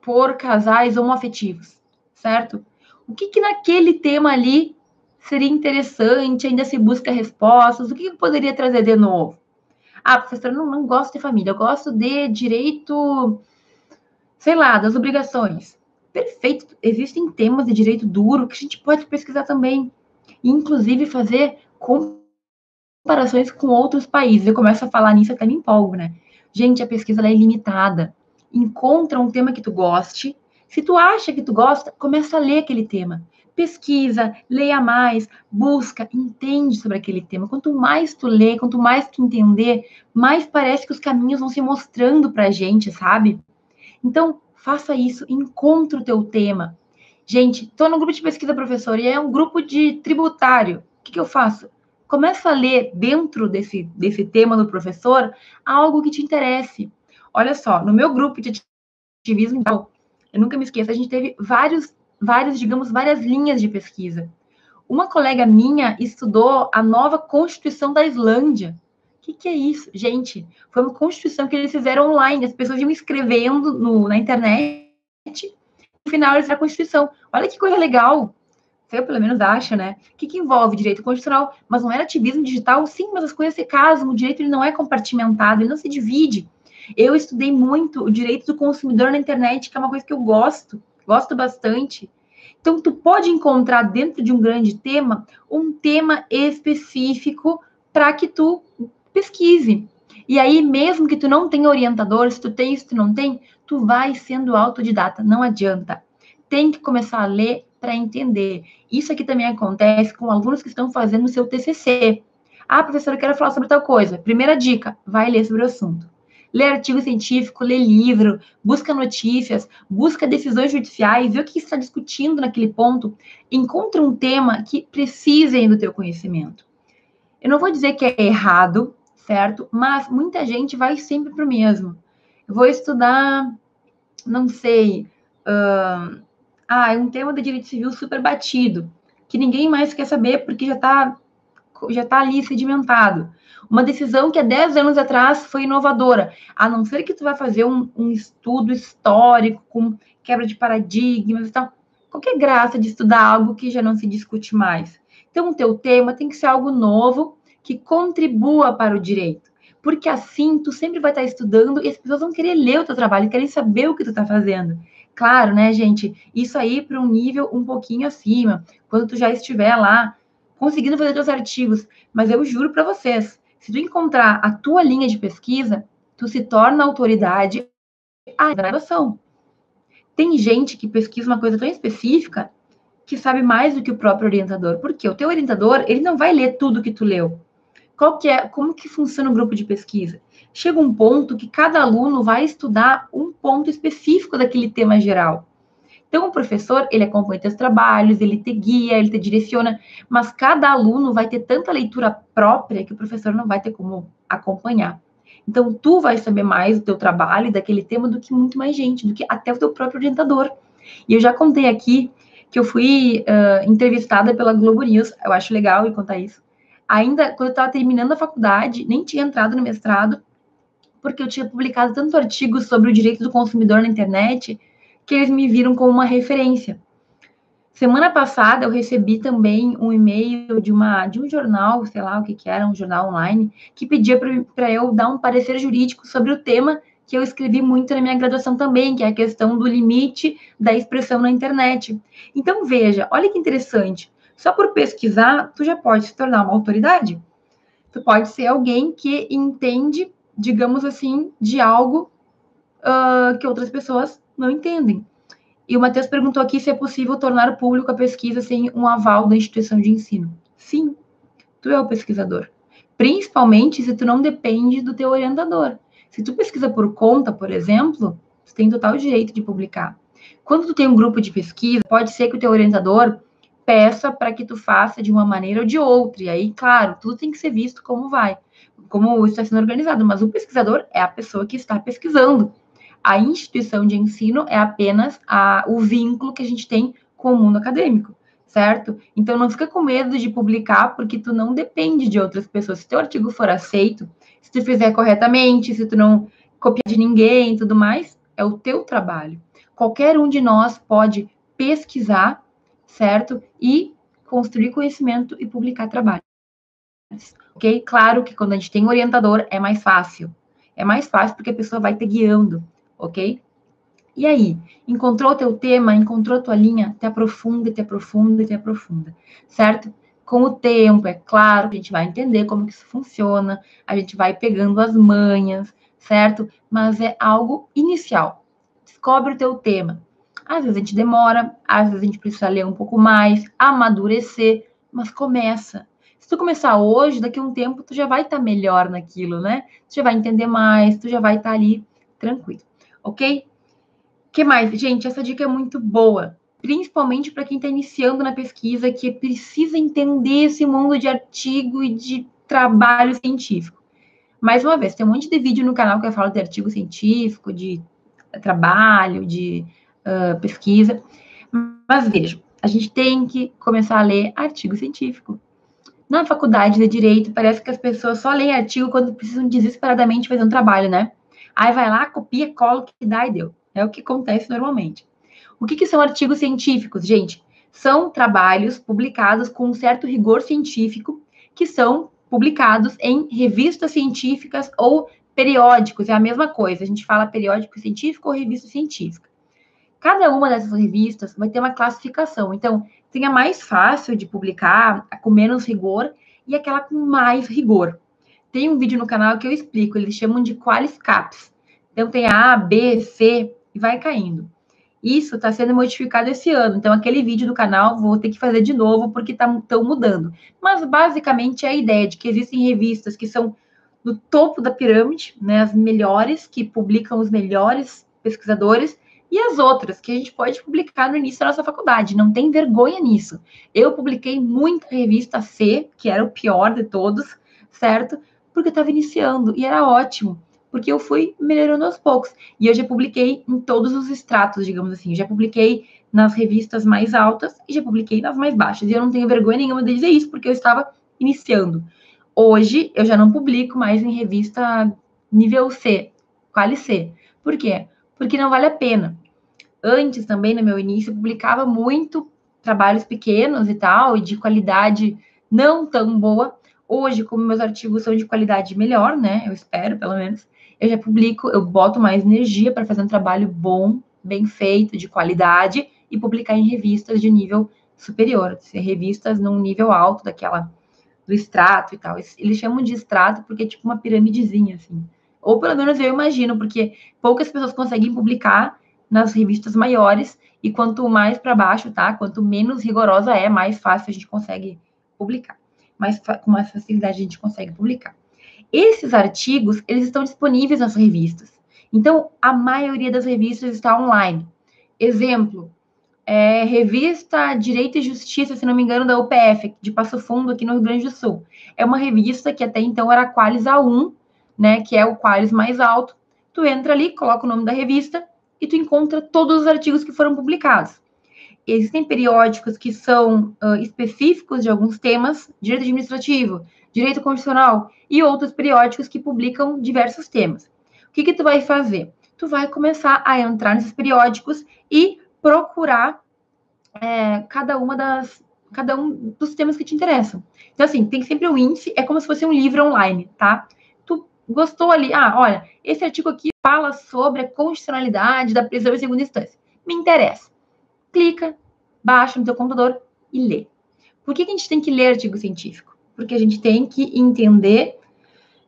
por casais homoafetivos, certo? O que, que naquele tema ali seria interessante, ainda se busca respostas, o que, que poderia trazer de novo? Ah, professora, não, não gosto de família, eu gosto de direito, sei lá, das obrigações. Perfeito, existem temas de direito duro que a gente pode pesquisar também, inclusive fazer comparações com outros países. Eu começo a falar nisso até me empolgo, né? Gente, a pesquisa é ilimitada. Encontra um tema que tu goste. Se tu acha que tu gosta, começa a ler aquele tema pesquisa, leia mais, busca, entende sobre aquele tema. Quanto mais tu lê, quanto mais tu entender, mais parece que os caminhos vão se mostrando para a gente, sabe? Então, faça isso, encontre o teu tema. Gente, estou no grupo de pesquisa, professor, e é um grupo de tributário. O que, que eu faço? Começa a ler dentro desse, desse tema do professor algo que te interesse. Olha só, no meu grupo de ativismo, eu nunca me esqueço, a gente teve vários vários, digamos, várias linhas de pesquisa. Uma colega minha estudou a nova Constituição da Islândia. O que, que, é isso? Gente, foi uma Constituição que eles fizeram online. As pessoas iam escrevendo no, na internet. No final, eles fizeram a Constituição. Olha que coisa legal. Você pelo menos acha, né? O que, que envolve direito constitucional? Mas não era ativismo digital? Sim, mas as coisas se casam. O direito ele não é compartimentado, ele não se divide. Eu estudei muito o direito do consumidor na internet, que é uma coisa que eu gosto gosto bastante. Então, tu pode encontrar dentro de um grande tema um tema específico para que tu pesquise. E aí, mesmo que tu não tenha orientador, se tu tem, se tu não tem, tu vai sendo autodidata, não adianta. Tem que começar a ler para entender. Isso aqui também acontece com alunos que estão fazendo o seu TCC. Ah, professor, eu quero falar sobre tal coisa. Primeira dica, vai ler sobre o assunto. Lê artigo científico, lê livro, busca notícias, busca decisões judiciais, vê o que está discutindo naquele ponto. Encontra um tema que precise do teu conhecimento. Eu não vou dizer que é errado, certo? Mas muita gente vai sempre para o mesmo. Eu vou estudar, não sei, uh, ah, é um tema de direito civil super batido, que ninguém mais quer saber porque já está já tá ali sedimentado. Uma decisão que há 10 anos atrás foi inovadora, a não ser que tu vai fazer um, um estudo histórico com quebra de paradigmas e tal. Qual que é graça de estudar algo que já não se discute mais? Então, o teu tema tem que ser algo novo, que contribua para o direito. Porque assim, tu sempre vai estar estudando e as pessoas vão querer ler o teu trabalho, querem saber o que tu está fazendo. Claro, né, gente? Isso aí para um nível um pouquinho acima, quando tu já estiver lá conseguindo fazer teus artigos. Mas eu juro para vocês, se tu encontrar a tua linha de pesquisa, tu se torna autoridade a graduação. Tem gente que pesquisa uma coisa tão específica que sabe mais do que o próprio orientador. Porque o teu orientador, ele não vai ler tudo que tu leu. Qual que é, como que funciona o grupo de pesquisa? Chega um ponto que cada aluno vai estudar um ponto específico daquele tema geral. Então, o professor, ele acompanha teus trabalhos, ele te guia, ele te direciona, mas cada aluno vai ter tanta leitura própria que o professor não vai ter como acompanhar. Então, tu vai saber mais do teu trabalho e daquele tema do que muito mais gente, do que até o teu próprio orientador. E eu já contei aqui que eu fui uh, entrevistada pela Globo News, eu acho legal eu contar isso, ainda quando eu estava terminando a faculdade, nem tinha entrado no mestrado, porque eu tinha publicado tanto artigo sobre o direito do consumidor na internet, que eles me viram como uma referência. Semana passada eu recebi também um e-mail de uma de um jornal, sei lá o que que era, um jornal online, que pedia para eu dar um parecer jurídico sobre o tema que eu escrevi muito na minha graduação também, que é a questão do limite da expressão na internet. Então veja, olha que interessante. Só por pesquisar, tu já pode se tornar uma autoridade. Tu pode ser alguém que entende, digamos assim, de algo uh, que outras pessoas não entendem. E o Matheus perguntou aqui se é possível tornar público a pesquisa sem um aval da instituição de ensino. Sim, tu é o pesquisador. Principalmente se tu não depende do teu orientador. Se tu pesquisa por conta, por exemplo, tu tem total direito de publicar. Quando tu tem um grupo de pesquisa, pode ser que o teu orientador peça para que tu faça de uma maneira ou de outra. E aí, claro, tudo tem que ser visto como vai, como está sendo organizado. Mas o pesquisador é a pessoa que está pesquisando. A instituição de ensino é apenas a, o vínculo que a gente tem com o mundo acadêmico, certo? Então não fica com medo de publicar, porque tu não depende de outras pessoas. Se teu artigo for aceito, se tu fizer corretamente, se tu não copiar de ninguém e tudo mais, é o teu trabalho. Qualquer um de nós pode pesquisar certo? E construir conhecimento e publicar trabalhos. Ok? Claro que quando a gente tem um orientador é mais fácil. É mais fácil porque a pessoa vai te guiando, ok? E aí, encontrou teu tema, encontrou tua linha, te aprofunda, te aprofunda, te aprofunda, certo? Com o tempo, é claro, a gente vai entender como que isso funciona, a gente vai pegando as manhas, certo? Mas é algo inicial. Descobre o teu tema, às vezes a gente demora, às vezes a gente precisa ler um pouco mais, amadurecer, mas começa. Se tu começar hoje, daqui a um tempo tu já vai estar tá melhor naquilo, né? Tu já vai entender mais, tu já vai estar tá ali tranquilo, ok? que mais? Gente, essa dica é muito boa, principalmente para quem está iniciando na pesquisa, que precisa entender esse mundo de artigo e de trabalho científico. Mais uma vez, tem um monte de vídeo no canal que eu falo de artigo científico, de trabalho, de uh, pesquisa. Mas vejam, a gente tem que começar a ler artigo científico. Na faculdade de Direito, parece que as pessoas só leem artigo quando precisam desesperadamente fazer um trabalho, né? Aí vai lá, copia, cola o que dá e deu. É o que acontece normalmente. O que, que são artigos científicos, gente? São trabalhos publicados com um certo rigor científico que são publicados em revistas científicas ou periódicos. É a mesma coisa. A gente fala periódico científico ou revista científica. Cada uma dessas revistas vai ter uma classificação. Então, tem a mais fácil de publicar, a com menos rigor, e aquela com mais rigor. Tem um vídeo no canal que eu explico, eles chamam de Qualiscaps. Então, tem a B, C, e vai caindo. Isso está sendo modificado esse ano. Então, aquele vídeo do canal vou ter que fazer de novo porque estão tá, mudando. Mas, basicamente, é a ideia de que existem revistas que são do topo da pirâmide, né, as melhores, que publicam os melhores pesquisadores, e as outras, que a gente pode publicar no início da nossa faculdade. Não tem vergonha nisso. Eu publiquei muita revista C, que era o pior de todos, certo? Porque eu estava iniciando e era ótimo porque eu fui melhorando aos poucos. E eu já publiquei em todos os estratos, digamos assim. Eu já publiquei nas revistas mais altas e já publiquei nas mais baixas. E eu não tenho vergonha nenhuma de dizer isso, porque eu estava iniciando. Hoje, eu já não publico mais em revista nível C, quali C. Por quê? Porque não vale a pena. Antes, também, no meu início, publicava muito trabalhos pequenos e tal, e de qualidade não tão boa. Hoje, como meus artigos são de qualidade melhor, né? Eu espero, pelo menos eu já publico, eu boto mais energia para fazer um trabalho bom, bem feito, de qualidade e publicar em revistas de nível superior, revistas num nível alto daquela do extrato e tal. Eles chamam de extrato porque é tipo uma piramidezinha assim. Ou pelo menos eu imagino, porque poucas pessoas conseguem publicar nas revistas maiores e quanto mais para baixo, tá? Quanto menos rigorosa é, mais fácil a gente consegue publicar. Mais com mais facilidade a gente consegue publicar. Esses artigos, eles estão disponíveis nas revistas. Então, a maioria das revistas está online. Exemplo, é, revista Direito e Justiça, se não me engano, da UPF, de Passo Fundo, aqui no Rio Grande do Sul. É uma revista que até então era Qualis A1, né, que é o Qualis mais alto. Tu entra ali, coloca o nome da revista e tu encontra todos os artigos que foram publicados. Existem periódicos que são uh, específicos de alguns temas, direito administrativo, direito constitucional e outros periódicos que publicam diversos temas. O que, que tu vai fazer? Tu vai começar a entrar nesses periódicos e procurar é, cada uma das cada um dos temas que te interessam. Então, assim, tem sempre um índice, é como se fosse um livro online, tá? Tu gostou ali, ah, olha, esse artigo aqui fala sobre a constitucionalidade da prisão em segunda instância. Me interessa. Clica, baixa no teu computador e lê. Por que, que a gente tem que ler artigo científico? porque a gente tem que entender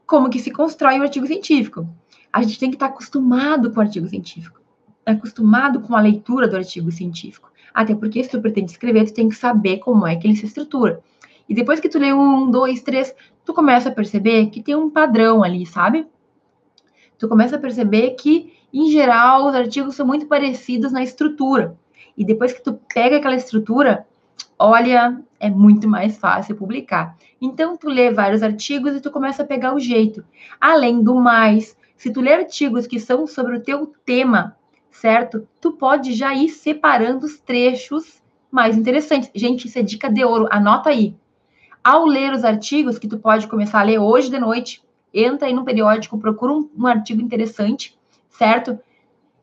como que se constrói o artigo científico. A gente tem que estar acostumado com o artigo científico, acostumado com a leitura do artigo científico. Até porque se tu pretende escrever, tu tem que saber como é que ele se estrutura. E depois que tu lê um, dois, três, tu começa a perceber que tem um padrão ali, sabe? Tu começa a perceber que, em geral, os artigos são muito parecidos na estrutura. E depois que tu pega aquela estrutura, olha, é muito mais fácil publicar. Então, tu lê vários artigos e tu começa a pegar o jeito. Além do mais, se tu ler artigos que são sobre o teu tema, certo? Tu pode já ir separando os trechos mais interessantes. Gente, isso é dica de ouro, anota aí. Ao ler os artigos, que tu pode começar a ler hoje de noite, entra aí no periódico, procura um, um artigo interessante, certo?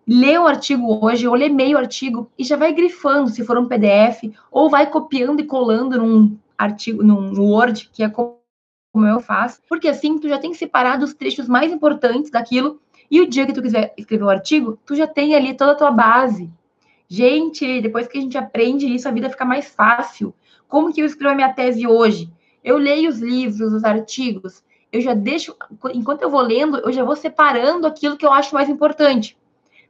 lê o artigo hoje, ou lê meio artigo e já vai grifando se for um PDF, ou vai copiando e colando num artigo, num Word, que é como eu faço, porque assim tu já tem separado os trechos mais importantes daquilo, e o dia que tu quiser escrever o um artigo, tu já tem ali toda a tua base. Gente, depois que a gente aprende isso, a vida fica mais fácil. Como que eu escrevo a minha tese hoje? Eu leio os livros, os artigos, eu já deixo, enquanto eu vou lendo, eu já vou separando aquilo que eu acho mais importante.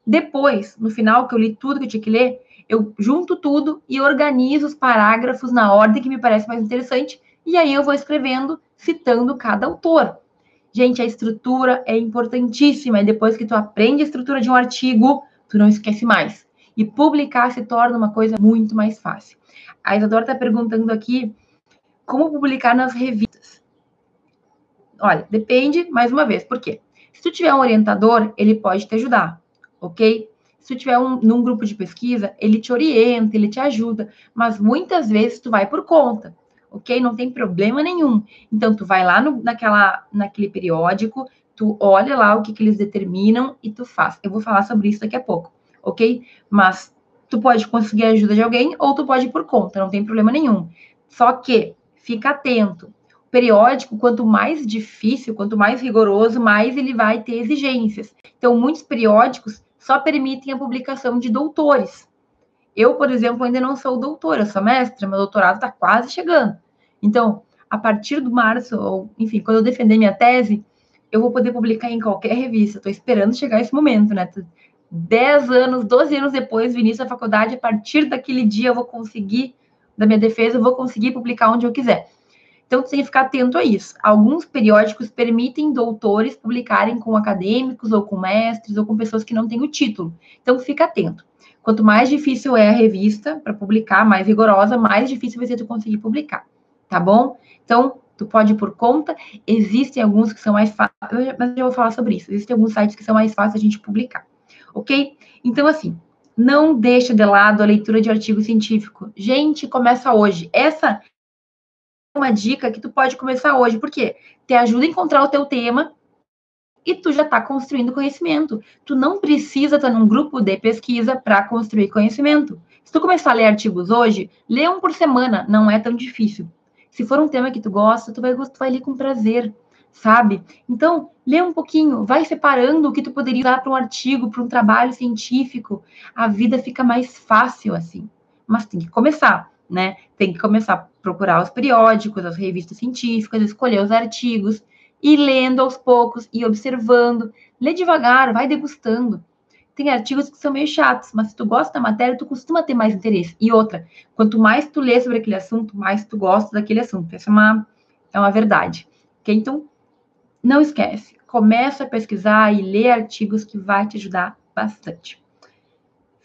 Depois, no final, que eu li tudo que eu tinha que ler, eu junto tudo e organizo os parágrafos na ordem que me parece mais interessante, e aí eu vou escrevendo, citando cada autor. Gente, a estrutura é importantíssima, e depois que tu aprende a estrutura de um artigo, tu não esquece mais. E publicar se torna uma coisa muito mais fácil. A Isadora está perguntando aqui como publicar nas revistas. Olha, depende, mais uma vez, por quê? Se tu tiver um orientador, ele pode te ajudar ok? Se tu tiver um, num grupo de pesquisa, ele te orienta, ele te ajuda, mas muitas vezes tu vai por conta, ok? Não tem problema nenhum. Então, tu vai lá no, naquela, naquele periódico, tu olha lá o que, que eles determinam e tu faz. Eu vou falar sobre isso daqui a pouco, ok? Mas tu pode conseguir a ajuda de alguém ou tu pode ir por conta, não tem problema nenhum. Só que fica atento. Periódico, quanto mais difícil, quanto mais rigoroso, mais ele vai ter exigências. Então, muitos periódicos só permitem a publicação de doutores. Eu, por exemplo, ainda não sou doutora, sou mestra, meu doutorado está quase chegando. Então, a partir do março, ou enfim, quando eu defender minha tese, eu vou poder publicar em qualquer revista. Estou esperando chegar esse momento, né? 10 anos, 12 anos depois do início da faculdade, a partir daquele dia eu vou conseguir, da minha defesa, eu vou conseguir publicar onde eu quiser. Então, tem que ficar atento a isso. Alguns periódicos permitem doutores publicarem com acadêmicos, ou com mestres, ou com pessoas que não têm o título. Então, fica atento. Quanto mais difícil é a revista para publicar, mais rigorosa, mais difícil vai ser tu conseguir publicar, tá bom? Então, tu pode ir por conta. Existem alguns que são mais fáceis, mas eu vou falar sobre isso. Existem alguns sites que são mais fáceis a gente publicar, ok? Então, assim, não deixa de lado a leitura de artigo científico. Gente, começa hoje. Essa uma dica que tu pode começar hoje, porque te ajuda a encontrar o teu tema e tu já está construindo conhecimento. Tu não precisa estar num grupo de pesquisa para construir conhecimento. Se tu começar a ler artigos hoje, lê um por semana, não é tão difícil. Se for um tema que tu gosta, tu vai, tu vai ler com prazer, sabe? Então, lê um pouquinho, vai separando o que tu poderia dar para um artigo, para um trabalho científico. A vida fica mais fácil assim. Mas tem que começar, né? Tem que começar a procurar os periódicos, as revistas científicas, escolher os artigos, e lendo aos poucos e observando. Lê devagar, vai degustando. Tem artigos que são meio chatos, mas se tu gosta da matéria, tu costuma ter mais interesse. E outra, quanto mais tu lê sobre aquele assunto, mais tu gosta daquele assunto. Essa é uma, é uma verdade. Okay? Então, não esquece. Começa a pesquisar e ler artigos que vai te ajudar bastante.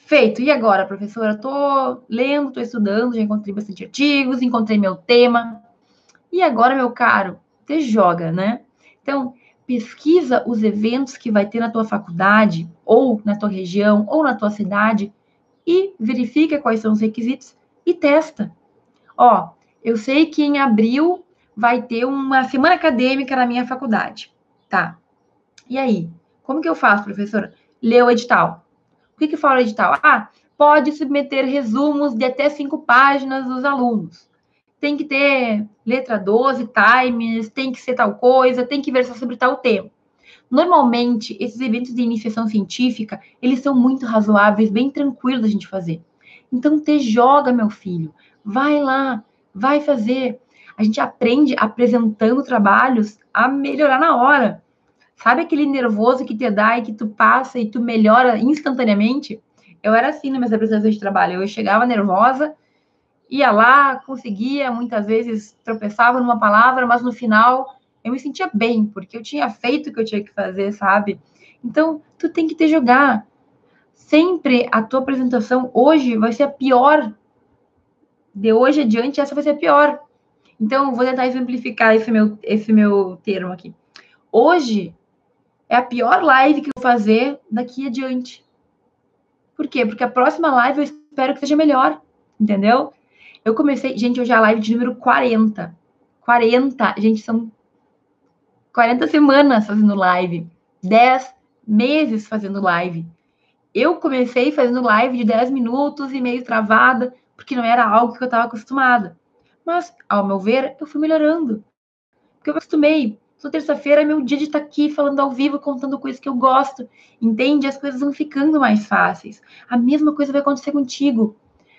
Feito. E agora, professora? Estou lendo, estou estudando, já encontrei bastante artigos, encontrei meu tema. E agora, meu caro, te joga, né? Então, pesquisa os eventos que vai ter na tua faculdade, ou na tua região, ou na tua cidade, e verifica quais são os requisitos e testa. Ó, eu sei que em abril vai ter uma semana acadêmica na minha faculdade. Tá. E aí? Como que eu faço, professora? Lê o edital. O que, que fala o edital? Ah, pode submeter resumos de até cinco páginas dos alunos tem que ter letra 12, times, tem que ser tal coisa, tem que versar sobre tal tema. Normalmente, esses eventos de iniciação científica, eles são muito razoáveis, bem tranquilos da gente fazer. Então, te joga, meu filho. Vai lá, vai fazer. A gente aprende apresentando trabalhos a melhorar na hora. Sabe aquele nervoso que te dá e que tu passa e tu melhora instantaneamente? Eu era assim nas minhas apresentações de trabalho. Eu chegava nervosa, ia lá, conseguia, muitas vezes tropeçava numa palavra, mas no final eu me sentia bem, porque eu tinha feito o que eu tinha que fazer, sabe? Então, tu tem que te jogar. Sempre a tua apresentação hoje vai ser a pior. De hoje adiante, essa vai ser a pior. Então, vou tentar exemplificar esse meu, esse meu termo aqui. Hoje é a pior live que eu vou fazer daqui adiante. Por quê? Porque a próxima live eu espero que seja melhor, entendeu? Eu comecei, gente, hoje é a live de número 40. 40, gente, são 40 semanas fazendo live, 10 meses fazendo live. Eu comecei fazendo live de 10 minutos e meio travada, porque não era algo que eu estava acostumada. Mas, ao meu ver, eu fui melhorando. Porque eu acostumei. Só terça-feira é meu dia de estar tá aqui falando ao vivo, contando coisas que eu gosto. Entende? As coisas vão ficando mais fáceis. A mesma coisa vai acontecer contigo.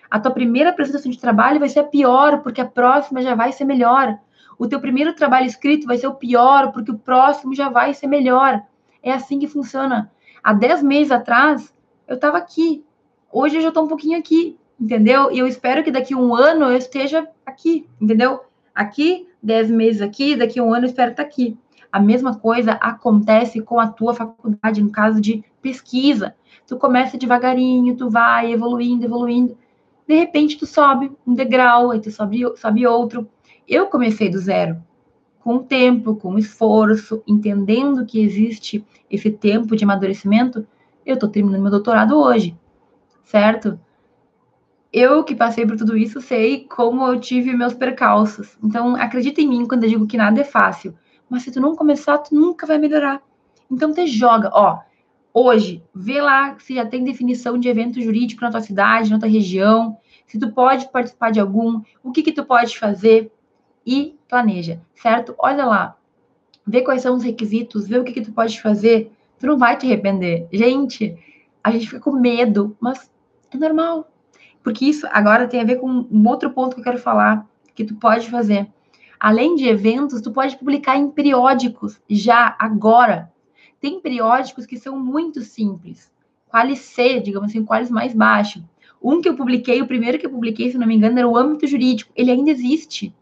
A tua primeira apresentação de trabalho vai ser a pior, porque a próxima já vai ser melhor. O teu primeiro trabalho escrito vai ser o pior, porque o próximo já vai ser melhor. É assim que funciona. Há 10 meses atrás, eu estava aqui. Hoje eu já estou um pouquinho aqui, entendeu? E eu espero que daqui a um ano eu esteja aqui, entendeu? Aqui, 10 meses aqui, daqui a um ano eu espero estar aqui. A mesma coisa acontece com a tua faculdade, no caso de pesquisa. Tu começa devagarinho, tu vai evoluindo, evoluindo de repente tu sobe um degrau, aí tu sobe, sobe outro. Eu comecei do zero, com tempo, com esforço, entendendo que existe esse tempo de amadurecimento, eu estou terminando meu doutorado hoje, certo? Eu que passei por tudo isso sei como eu tive meus percalços. Então, acredita em mim quando eu digo que nada é fácil. Mas se tu não começar, tu nunca vai melhorar. Então, te joga. Ó, hoje, vê lá se já tem definição de evento jurídico na tua cidade, na tua região, se tu pode participar de algum, o que que tu pode fazer e planeja, certo? Olha lá, vê quais são os requisitos, vê o que que tu pode fazer, tu não vai te arrepender. Gente, a gente fica com medo, mas é normal. Porque isso agora tem a ver com um outro ponto que eu quero falar, que tu pode fazer. Além de eventos, tu pode publicar em periódicos já agora. Tem periódicos que são muito simples. quali C, digamos assim, qualis mais baixo. Um que eu publiquei, o primeiro que eu publiquei, se não me engano, era o âmbito jurídico. Ele ainda existe,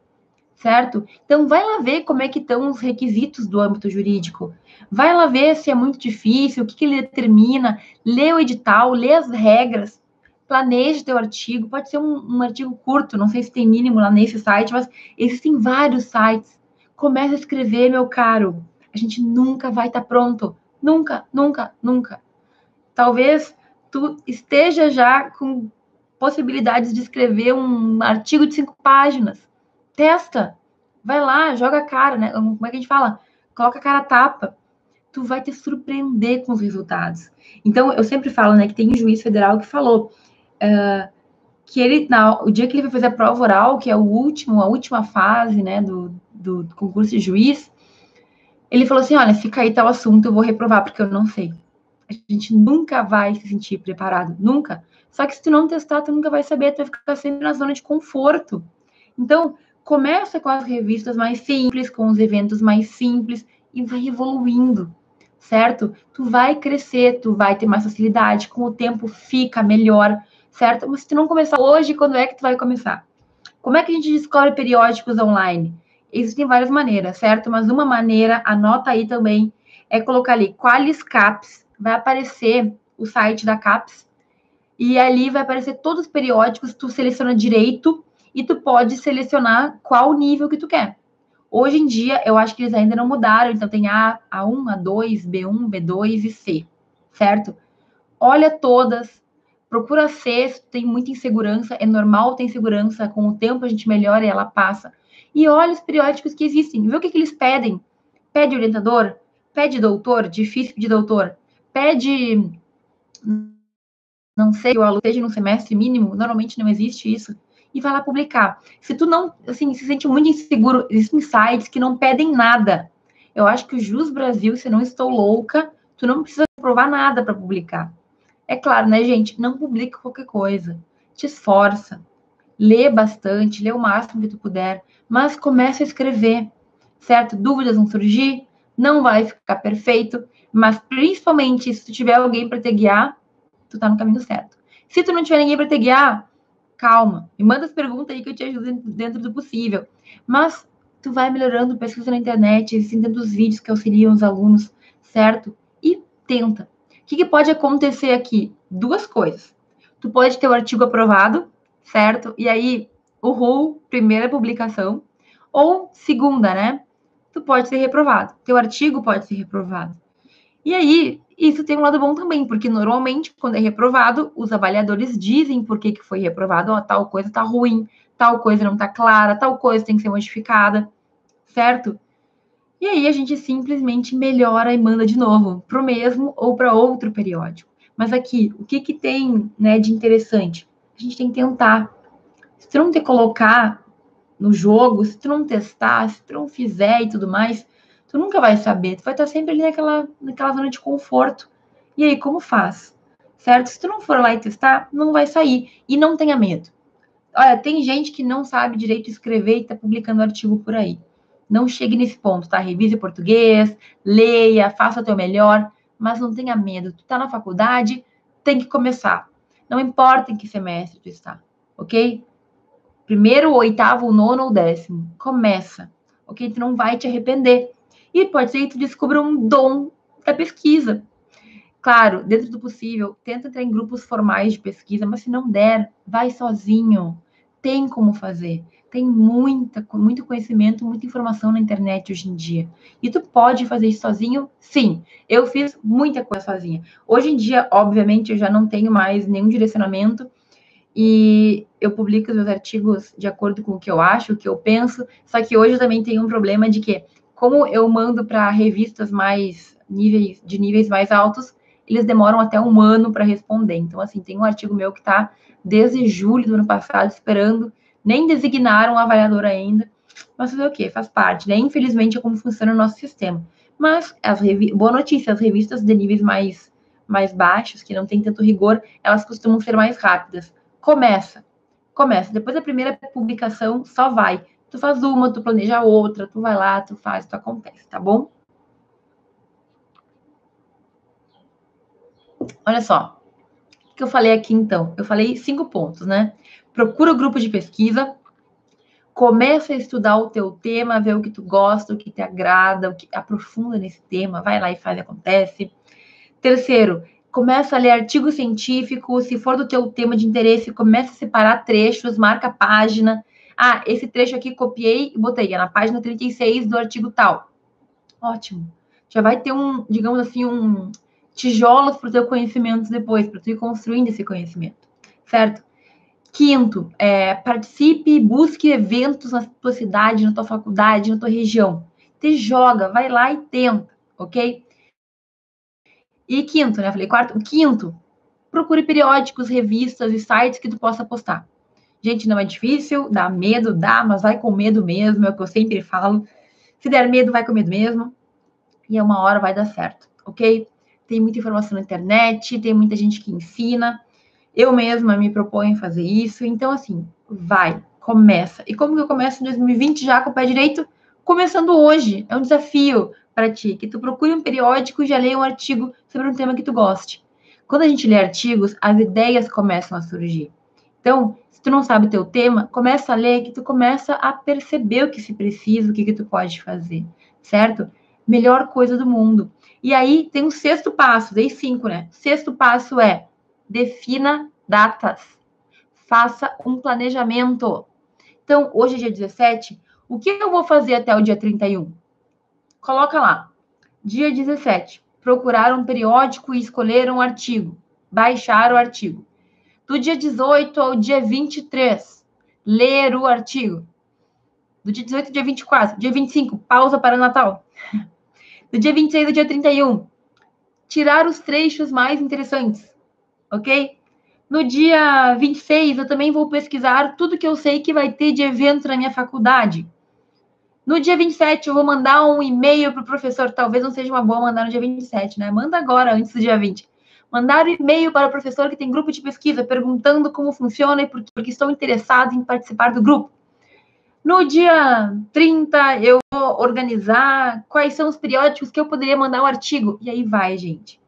certo? Então, vai lá ver como é que estão os requisitos do âmbito jurídico. Vai lá ver se é muito difícil, o que, que ele determina, lê o edital, lê as regras, planeje teu artigo. Pode ser um, um artigo curto, não sei se tem mínimo lá nesse site, mas existem vários sites. Comece a escrever, meu caro. A gente nunca vai estar tá pronto. Nunca, nunca, nunca. Talvez tu esteja já com possibilidades de escrever um artigo de cinco páginas. Testa. Vai lá, joga a cara, né? Como é que a gente fala? Coloca a cara a tapa. Tu vai te surpreender com os resultados. Então, eu sempre falo, né, que tem um juiz federal que falou uh, que ele, na, o dia que ele vai fazer a prova oral, que é o último, a última fase, né, do, do, do concurso de juiz, ele falou assim, olha, fica aí tal assunto, eu vou reprovar, porque eu não sei. A gente nunca vai se sentir preparado, nunca. Só que se tu não testar, tu nunca vai saber, tu vai ficar sempre na zona de conforto. Então, começa com as revistas mais simples, com os eventos mais simples e vai evoluindo, certo? Tu vai crescer, tu vai ter mais facilidade, com o tempo fica melhor, certo? Mas se tu não começar hoje, quando é que tu vai começar? Como é que a gente descobre periódicos online? Existem várias maneiras, certo? Mas uma maneira, anota aí também, é colocar ali qualis caps vai aparecer o site da CAPES e ali vai aparecer todos os periódicos, tu seleciona direito e tu pode selecionar qual nível que tu quer. Hoje em dia, eu acho que eles ainda não mudaram, então tem A, A1, A2, B1, B2 e C, certo? Olha todas, procura C, se tem muita insegurança, é normal ter insegurança, com o tempo a gente melhora e ela passa. E olha os periódicos que existem, vê o que, que eles pedem. Pede orientador? Pede doutor? Difícil de doutor? pede, não sei, o aluno esteja no semestre mínimo, normalmente não existe isso, e vai lá publicar. Se tu não, assim, se sente muito inseguro, existem sites que não pedem nada. Eu acho que o Jus Brasil, se não estou louca, tu não precisa provar nada para publicar. É claro, né, gente? Não publica qualquer coisa. Te esforça. Lê bastante, lê o máximo que tu puder, mas começa a escrever, certo? Dúvidas vão surgir, não vai ficar perfeito, mas principalmente se tu tiver alguém para te guiar, tu tá no caminho certo. Se tu não tiver ninguém para te guiar, calma, me manda as perguntas aí que eu te ajudo dentro do possível. Mas tu vai melhorando, pesquisa na internet, existem tantos vídeos que auxiliam os alunos, certo? E tenta. O que, que pode acontecer aqui? Duas coisas. Tu pode ter o artigo aprovado, certo? E aí, uhul, primeira publicação. Ou segunda, né? Tu pode ser reprovado. Teu artigo pode ser reprovado. E aí, isso tem um lado bom também, porque normalmente, quando é reprovado, os avaliadores dizem por que, que foi reprovado, ó, tal coisa tá ruim, tal coisa não tá clara, tal coisa tem que ser modificada, certo? E aí a gente simplesmente melhora e manda de novo para o mesmo ou para outro periódico. Mas aqui, o que, que tem né, de interessante? A gente tem que tentar. Se tu não te colocar no jogo, se tu não testar, se tu não fizer e tudo mais, tu nunca vai saber, tu vai estar sempre ali naquela, naquela zona de conforto. E aí, como faz? Certo? Se tu não for lá e testar, não vai sair. E não tenha medo. Olha, tem gente que não sabe direito escrever e está publicando artigo por aí. Não chegue nesse ponto, tá? Revise português, leia, faça o teu melhor, mas não tenha medo. Tu tá na faculdade, tem que começar. Não importa em que semestre tu está, ok? Primeiro, oitavo, nono ou décimo. Começa, ok? Tu não vai te arrepender. E pode ser que tu descubra um dom da pesquisa. Claro, dentro do possível, tenta entrar em grupos formais de pesquisa, mas se não der, vai sozinho. Tem como fazer. Tem muita, muito conhecimento, muita informação na internet hoje em dia. E tu pode fazer isso sozinho? Sim. Eu fiz muita coisa sozinha. Hoje em dia, obviamente, eu já não tenho mais nenhum direcionamento e eu publico os meus artigos de acordo com o que eu acho, o que eu penso. Só que hoje eu também tenho um problema de que como eu mando para revistas mais níveis de níveis mais altos, eles demoram até um ano para responder. Então, assim, tem um artigo meu que está desde julho do ano passado esperando, nem designaram um avaliador ainda. Mas fazer o quê? Faz parte, né? Infelizmente é como funciona o nosso sistema. Mas as revi... boa notícia, as revistas de níveis mais mais baixos, que não tem tanto rigor, elas costumam ser mais rápidas. Começa. Começa. Depois da primeira publicação, só vai. Tu faz uma, tu planeja outra, tu vai lá, tu faz, tu acontece, tá bom? Olha só. que eu falei aqui então? Eu falei cinco pontos, né? Procura o grupo de pesquisa, começa a estudar o teu tema, ver o que tu gosta, o que te agrada, o que aprofunda nesse tema, vai lá e faz, acontece. Terceiro, começa a ler artigo científico, se for do teu tema de interesse, começa a separar trechos, marca a página. Ah, esse trecho aqui copiei e botei, é na página 36 do artigo tal. Ótimo. Já vai ter um, digamos assim, um tijolos para o teu conhecimento depois, para tu ir construindo esse conhecimento, certo? Quinto, é, participe, busque eventos na tua cidade, na tua faculdade, na tua região. Te joga, vai lá e tenta, ok? E quinto, né? Falei quarto. Quinto, procure periódicos, revistas e sites que tu possa postar. Gente, não é difícil, dá medo, dá, mas vai com medo mesmo, é o que eu sempre falo. Se der medo, vai com medo mesmo. E uma hora vai dar certo, ok? Tem muita informação na internet, tem muita gente que ensina. Eu mesma me proponho fazer isso. Então, assim, vai, começa. E como que eu começo em 2020 já com o pé direito? Começando hoje. É um desafio para ti, que tu procure um periódico e já leia um artigo sobre um tema que tu goste. Quando a gente lê artigos, as ideias começam a surgir. Então, se tu não sabe o teu tema, começa a ler que tu começa a perceber o que se precisa, o que que tu pode fazer, certo? Melhor coisa do mundo. E aí tem um sexto passo, dei cinco, né? Sexto passo é defina datas. Faça um planejamento. Então, hoje é dia 17, o que eu vou fazer até o dia 31? Coloca lá. Dia 17, procurar um periódico e escolher um artigo. Baixar o artigo. Do dia 18 ao dia 23, ler o artigo. Do dia 18 ao dia 24, dia 25, pausa para o Natal. Do dia 26 ao dia 31, tirar os trechos mais interessantes ok? No dia 26, eu também vou pesquisar tudo que eu sei que vai ter de evento na minha faculdade. No dia 27, eu vou mandar um e-mail para o professor. Talvez não seja uma boa mandar no dia 27, né? Manda agora, antes do dia 20. Mandar um e-mail para o professor que tem grupo de pesquisa, perguntando como funciona e porque, porque estou interessado em participar do grupo. No dia 30, eu vou organizar quais são os periódicos que eu poderia mandar um artigo. E aí vai, gente.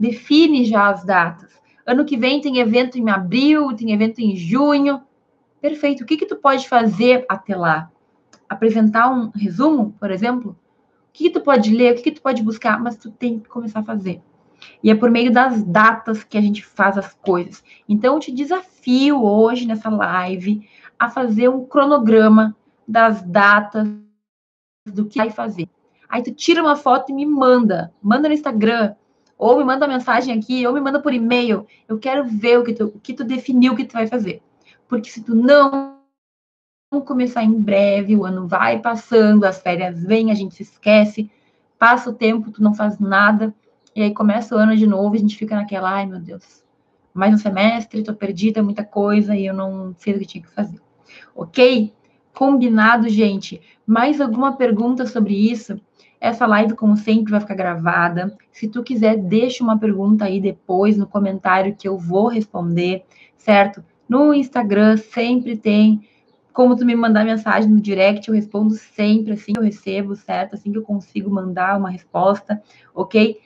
Define já as datas. Ano que vem tem evento em abril, tem evento em junho. Perfeito. O que, que tu pode fazer até lá? Apresentar um resumo, por exemplo? O que, que tu pode ler? O que, que tu pode buscar? Mas tu tem que começar a fazer. E é por meio das datas que a gente faz as coisas. Então, eu te desafio hoje nessa live a fazer um cronograma das datas do que vai fazer. Aí tu tira uma foto e me manda. Manda no Instagram, ou me manda mensagem aqui, ou me manda por e-mail. Eu quero ver o que tu, o que tu definiu que tu vai fazer. Porque se tu não começar em breve, o ano vai passando, as férias vêm, a gente se esquece, passa o tempo, tu não faz nada, e aí começa o ano de novo, a gente fica naquela, ai meu Deus, mais um semestre, tô perdida, muita coisa, e eu não sei o que tinha que fazer. Ok? Combinado, gente? Mais alguma pergunta sobre isso? Essa live, como sempre, vai ficar gravada. Se tu quiser, deixa uma pergunta aí depois no comentário que eu vou responder, certo? No Instagram sempre tem como tu me mandar mensagem no direct, eu respondo sempre assim que eu recebo, certo? Assim que eu consigo mandar uma resposta, ok?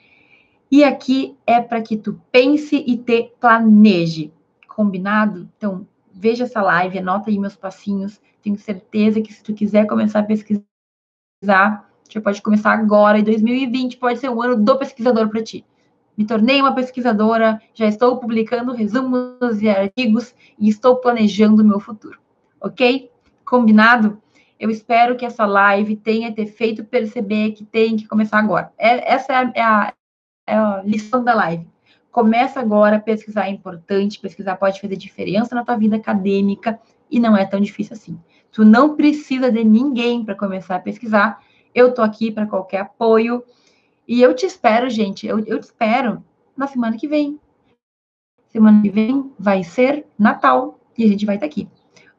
E aqui é para que tu pense e te planeje. Combinado? Então, veja essa live, anota aí meus passinhos. Tenho certeza que se tu quiser começar a pesquisar, já pode começar agora, e 2020 pode ser um ano do pesquisador para ti. Me tornei uma pesquisadora, já estou publicando resumos e artigos e estou planejando o meu futuro. Ok? Combinado? Eu espero que essa live tenha te feito perceber que tem que começar agora. É, essa é a, é, a, é a lição da live. Começa agora, pesquisar é importante, pesquisar pode fazer diferença na tua vida acadêmica e não é tão difícil assim. Tu não precisa de ninguém para começar a pesquisar, eu tô aqui para qualquer apoio. E eu te espero, gente. Eu, eu te espero na semana que vem. Semana que vem vai ser Natal e a gente vai estar tá aqui,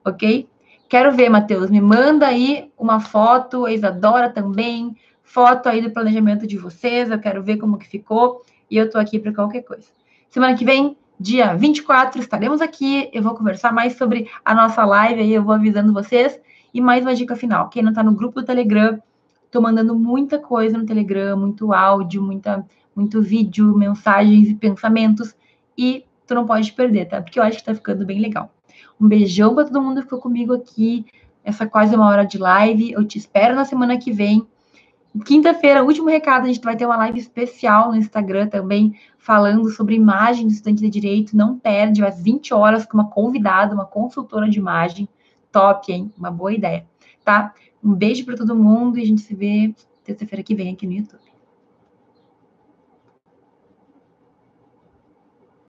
ok? Quero ver, Matheus. Me manda aí uma foto, a Isadora também, foto aí do planejamento de vocês. Eu quero ver como que ficou e eu tô aqui para qualquer coisa. Semana que vem, dia 24, estaremos aqui. Eu vou conversar mais sobre a nossa live aí, eu vou avisando vocês. E mais uma dica final: quem não está no grupo do Telegram, Estou mandando muita coisa no Telegram, muito áudio, muita, muito vídeo, mensagens e pensamentos. E tu não pode perder, tá? Porque eu acho que tá ficando bem legal. Um beijão para todo mundo que ficou comigo aqui, essa quase uma hora de live. Eu te espero na semana que vem. Quinta-feira, último recado, a gente vai ter uma live especial no Instagram também, falando sobre imagem do estudante de direito. Não perde, às 20 horas, com uma convidada, uma consultora de imagem. Top, hein? Uma boa ideia, tá? Um beijo para todo mundo e a gente se vê terça-feira que vem aqui no YouTube.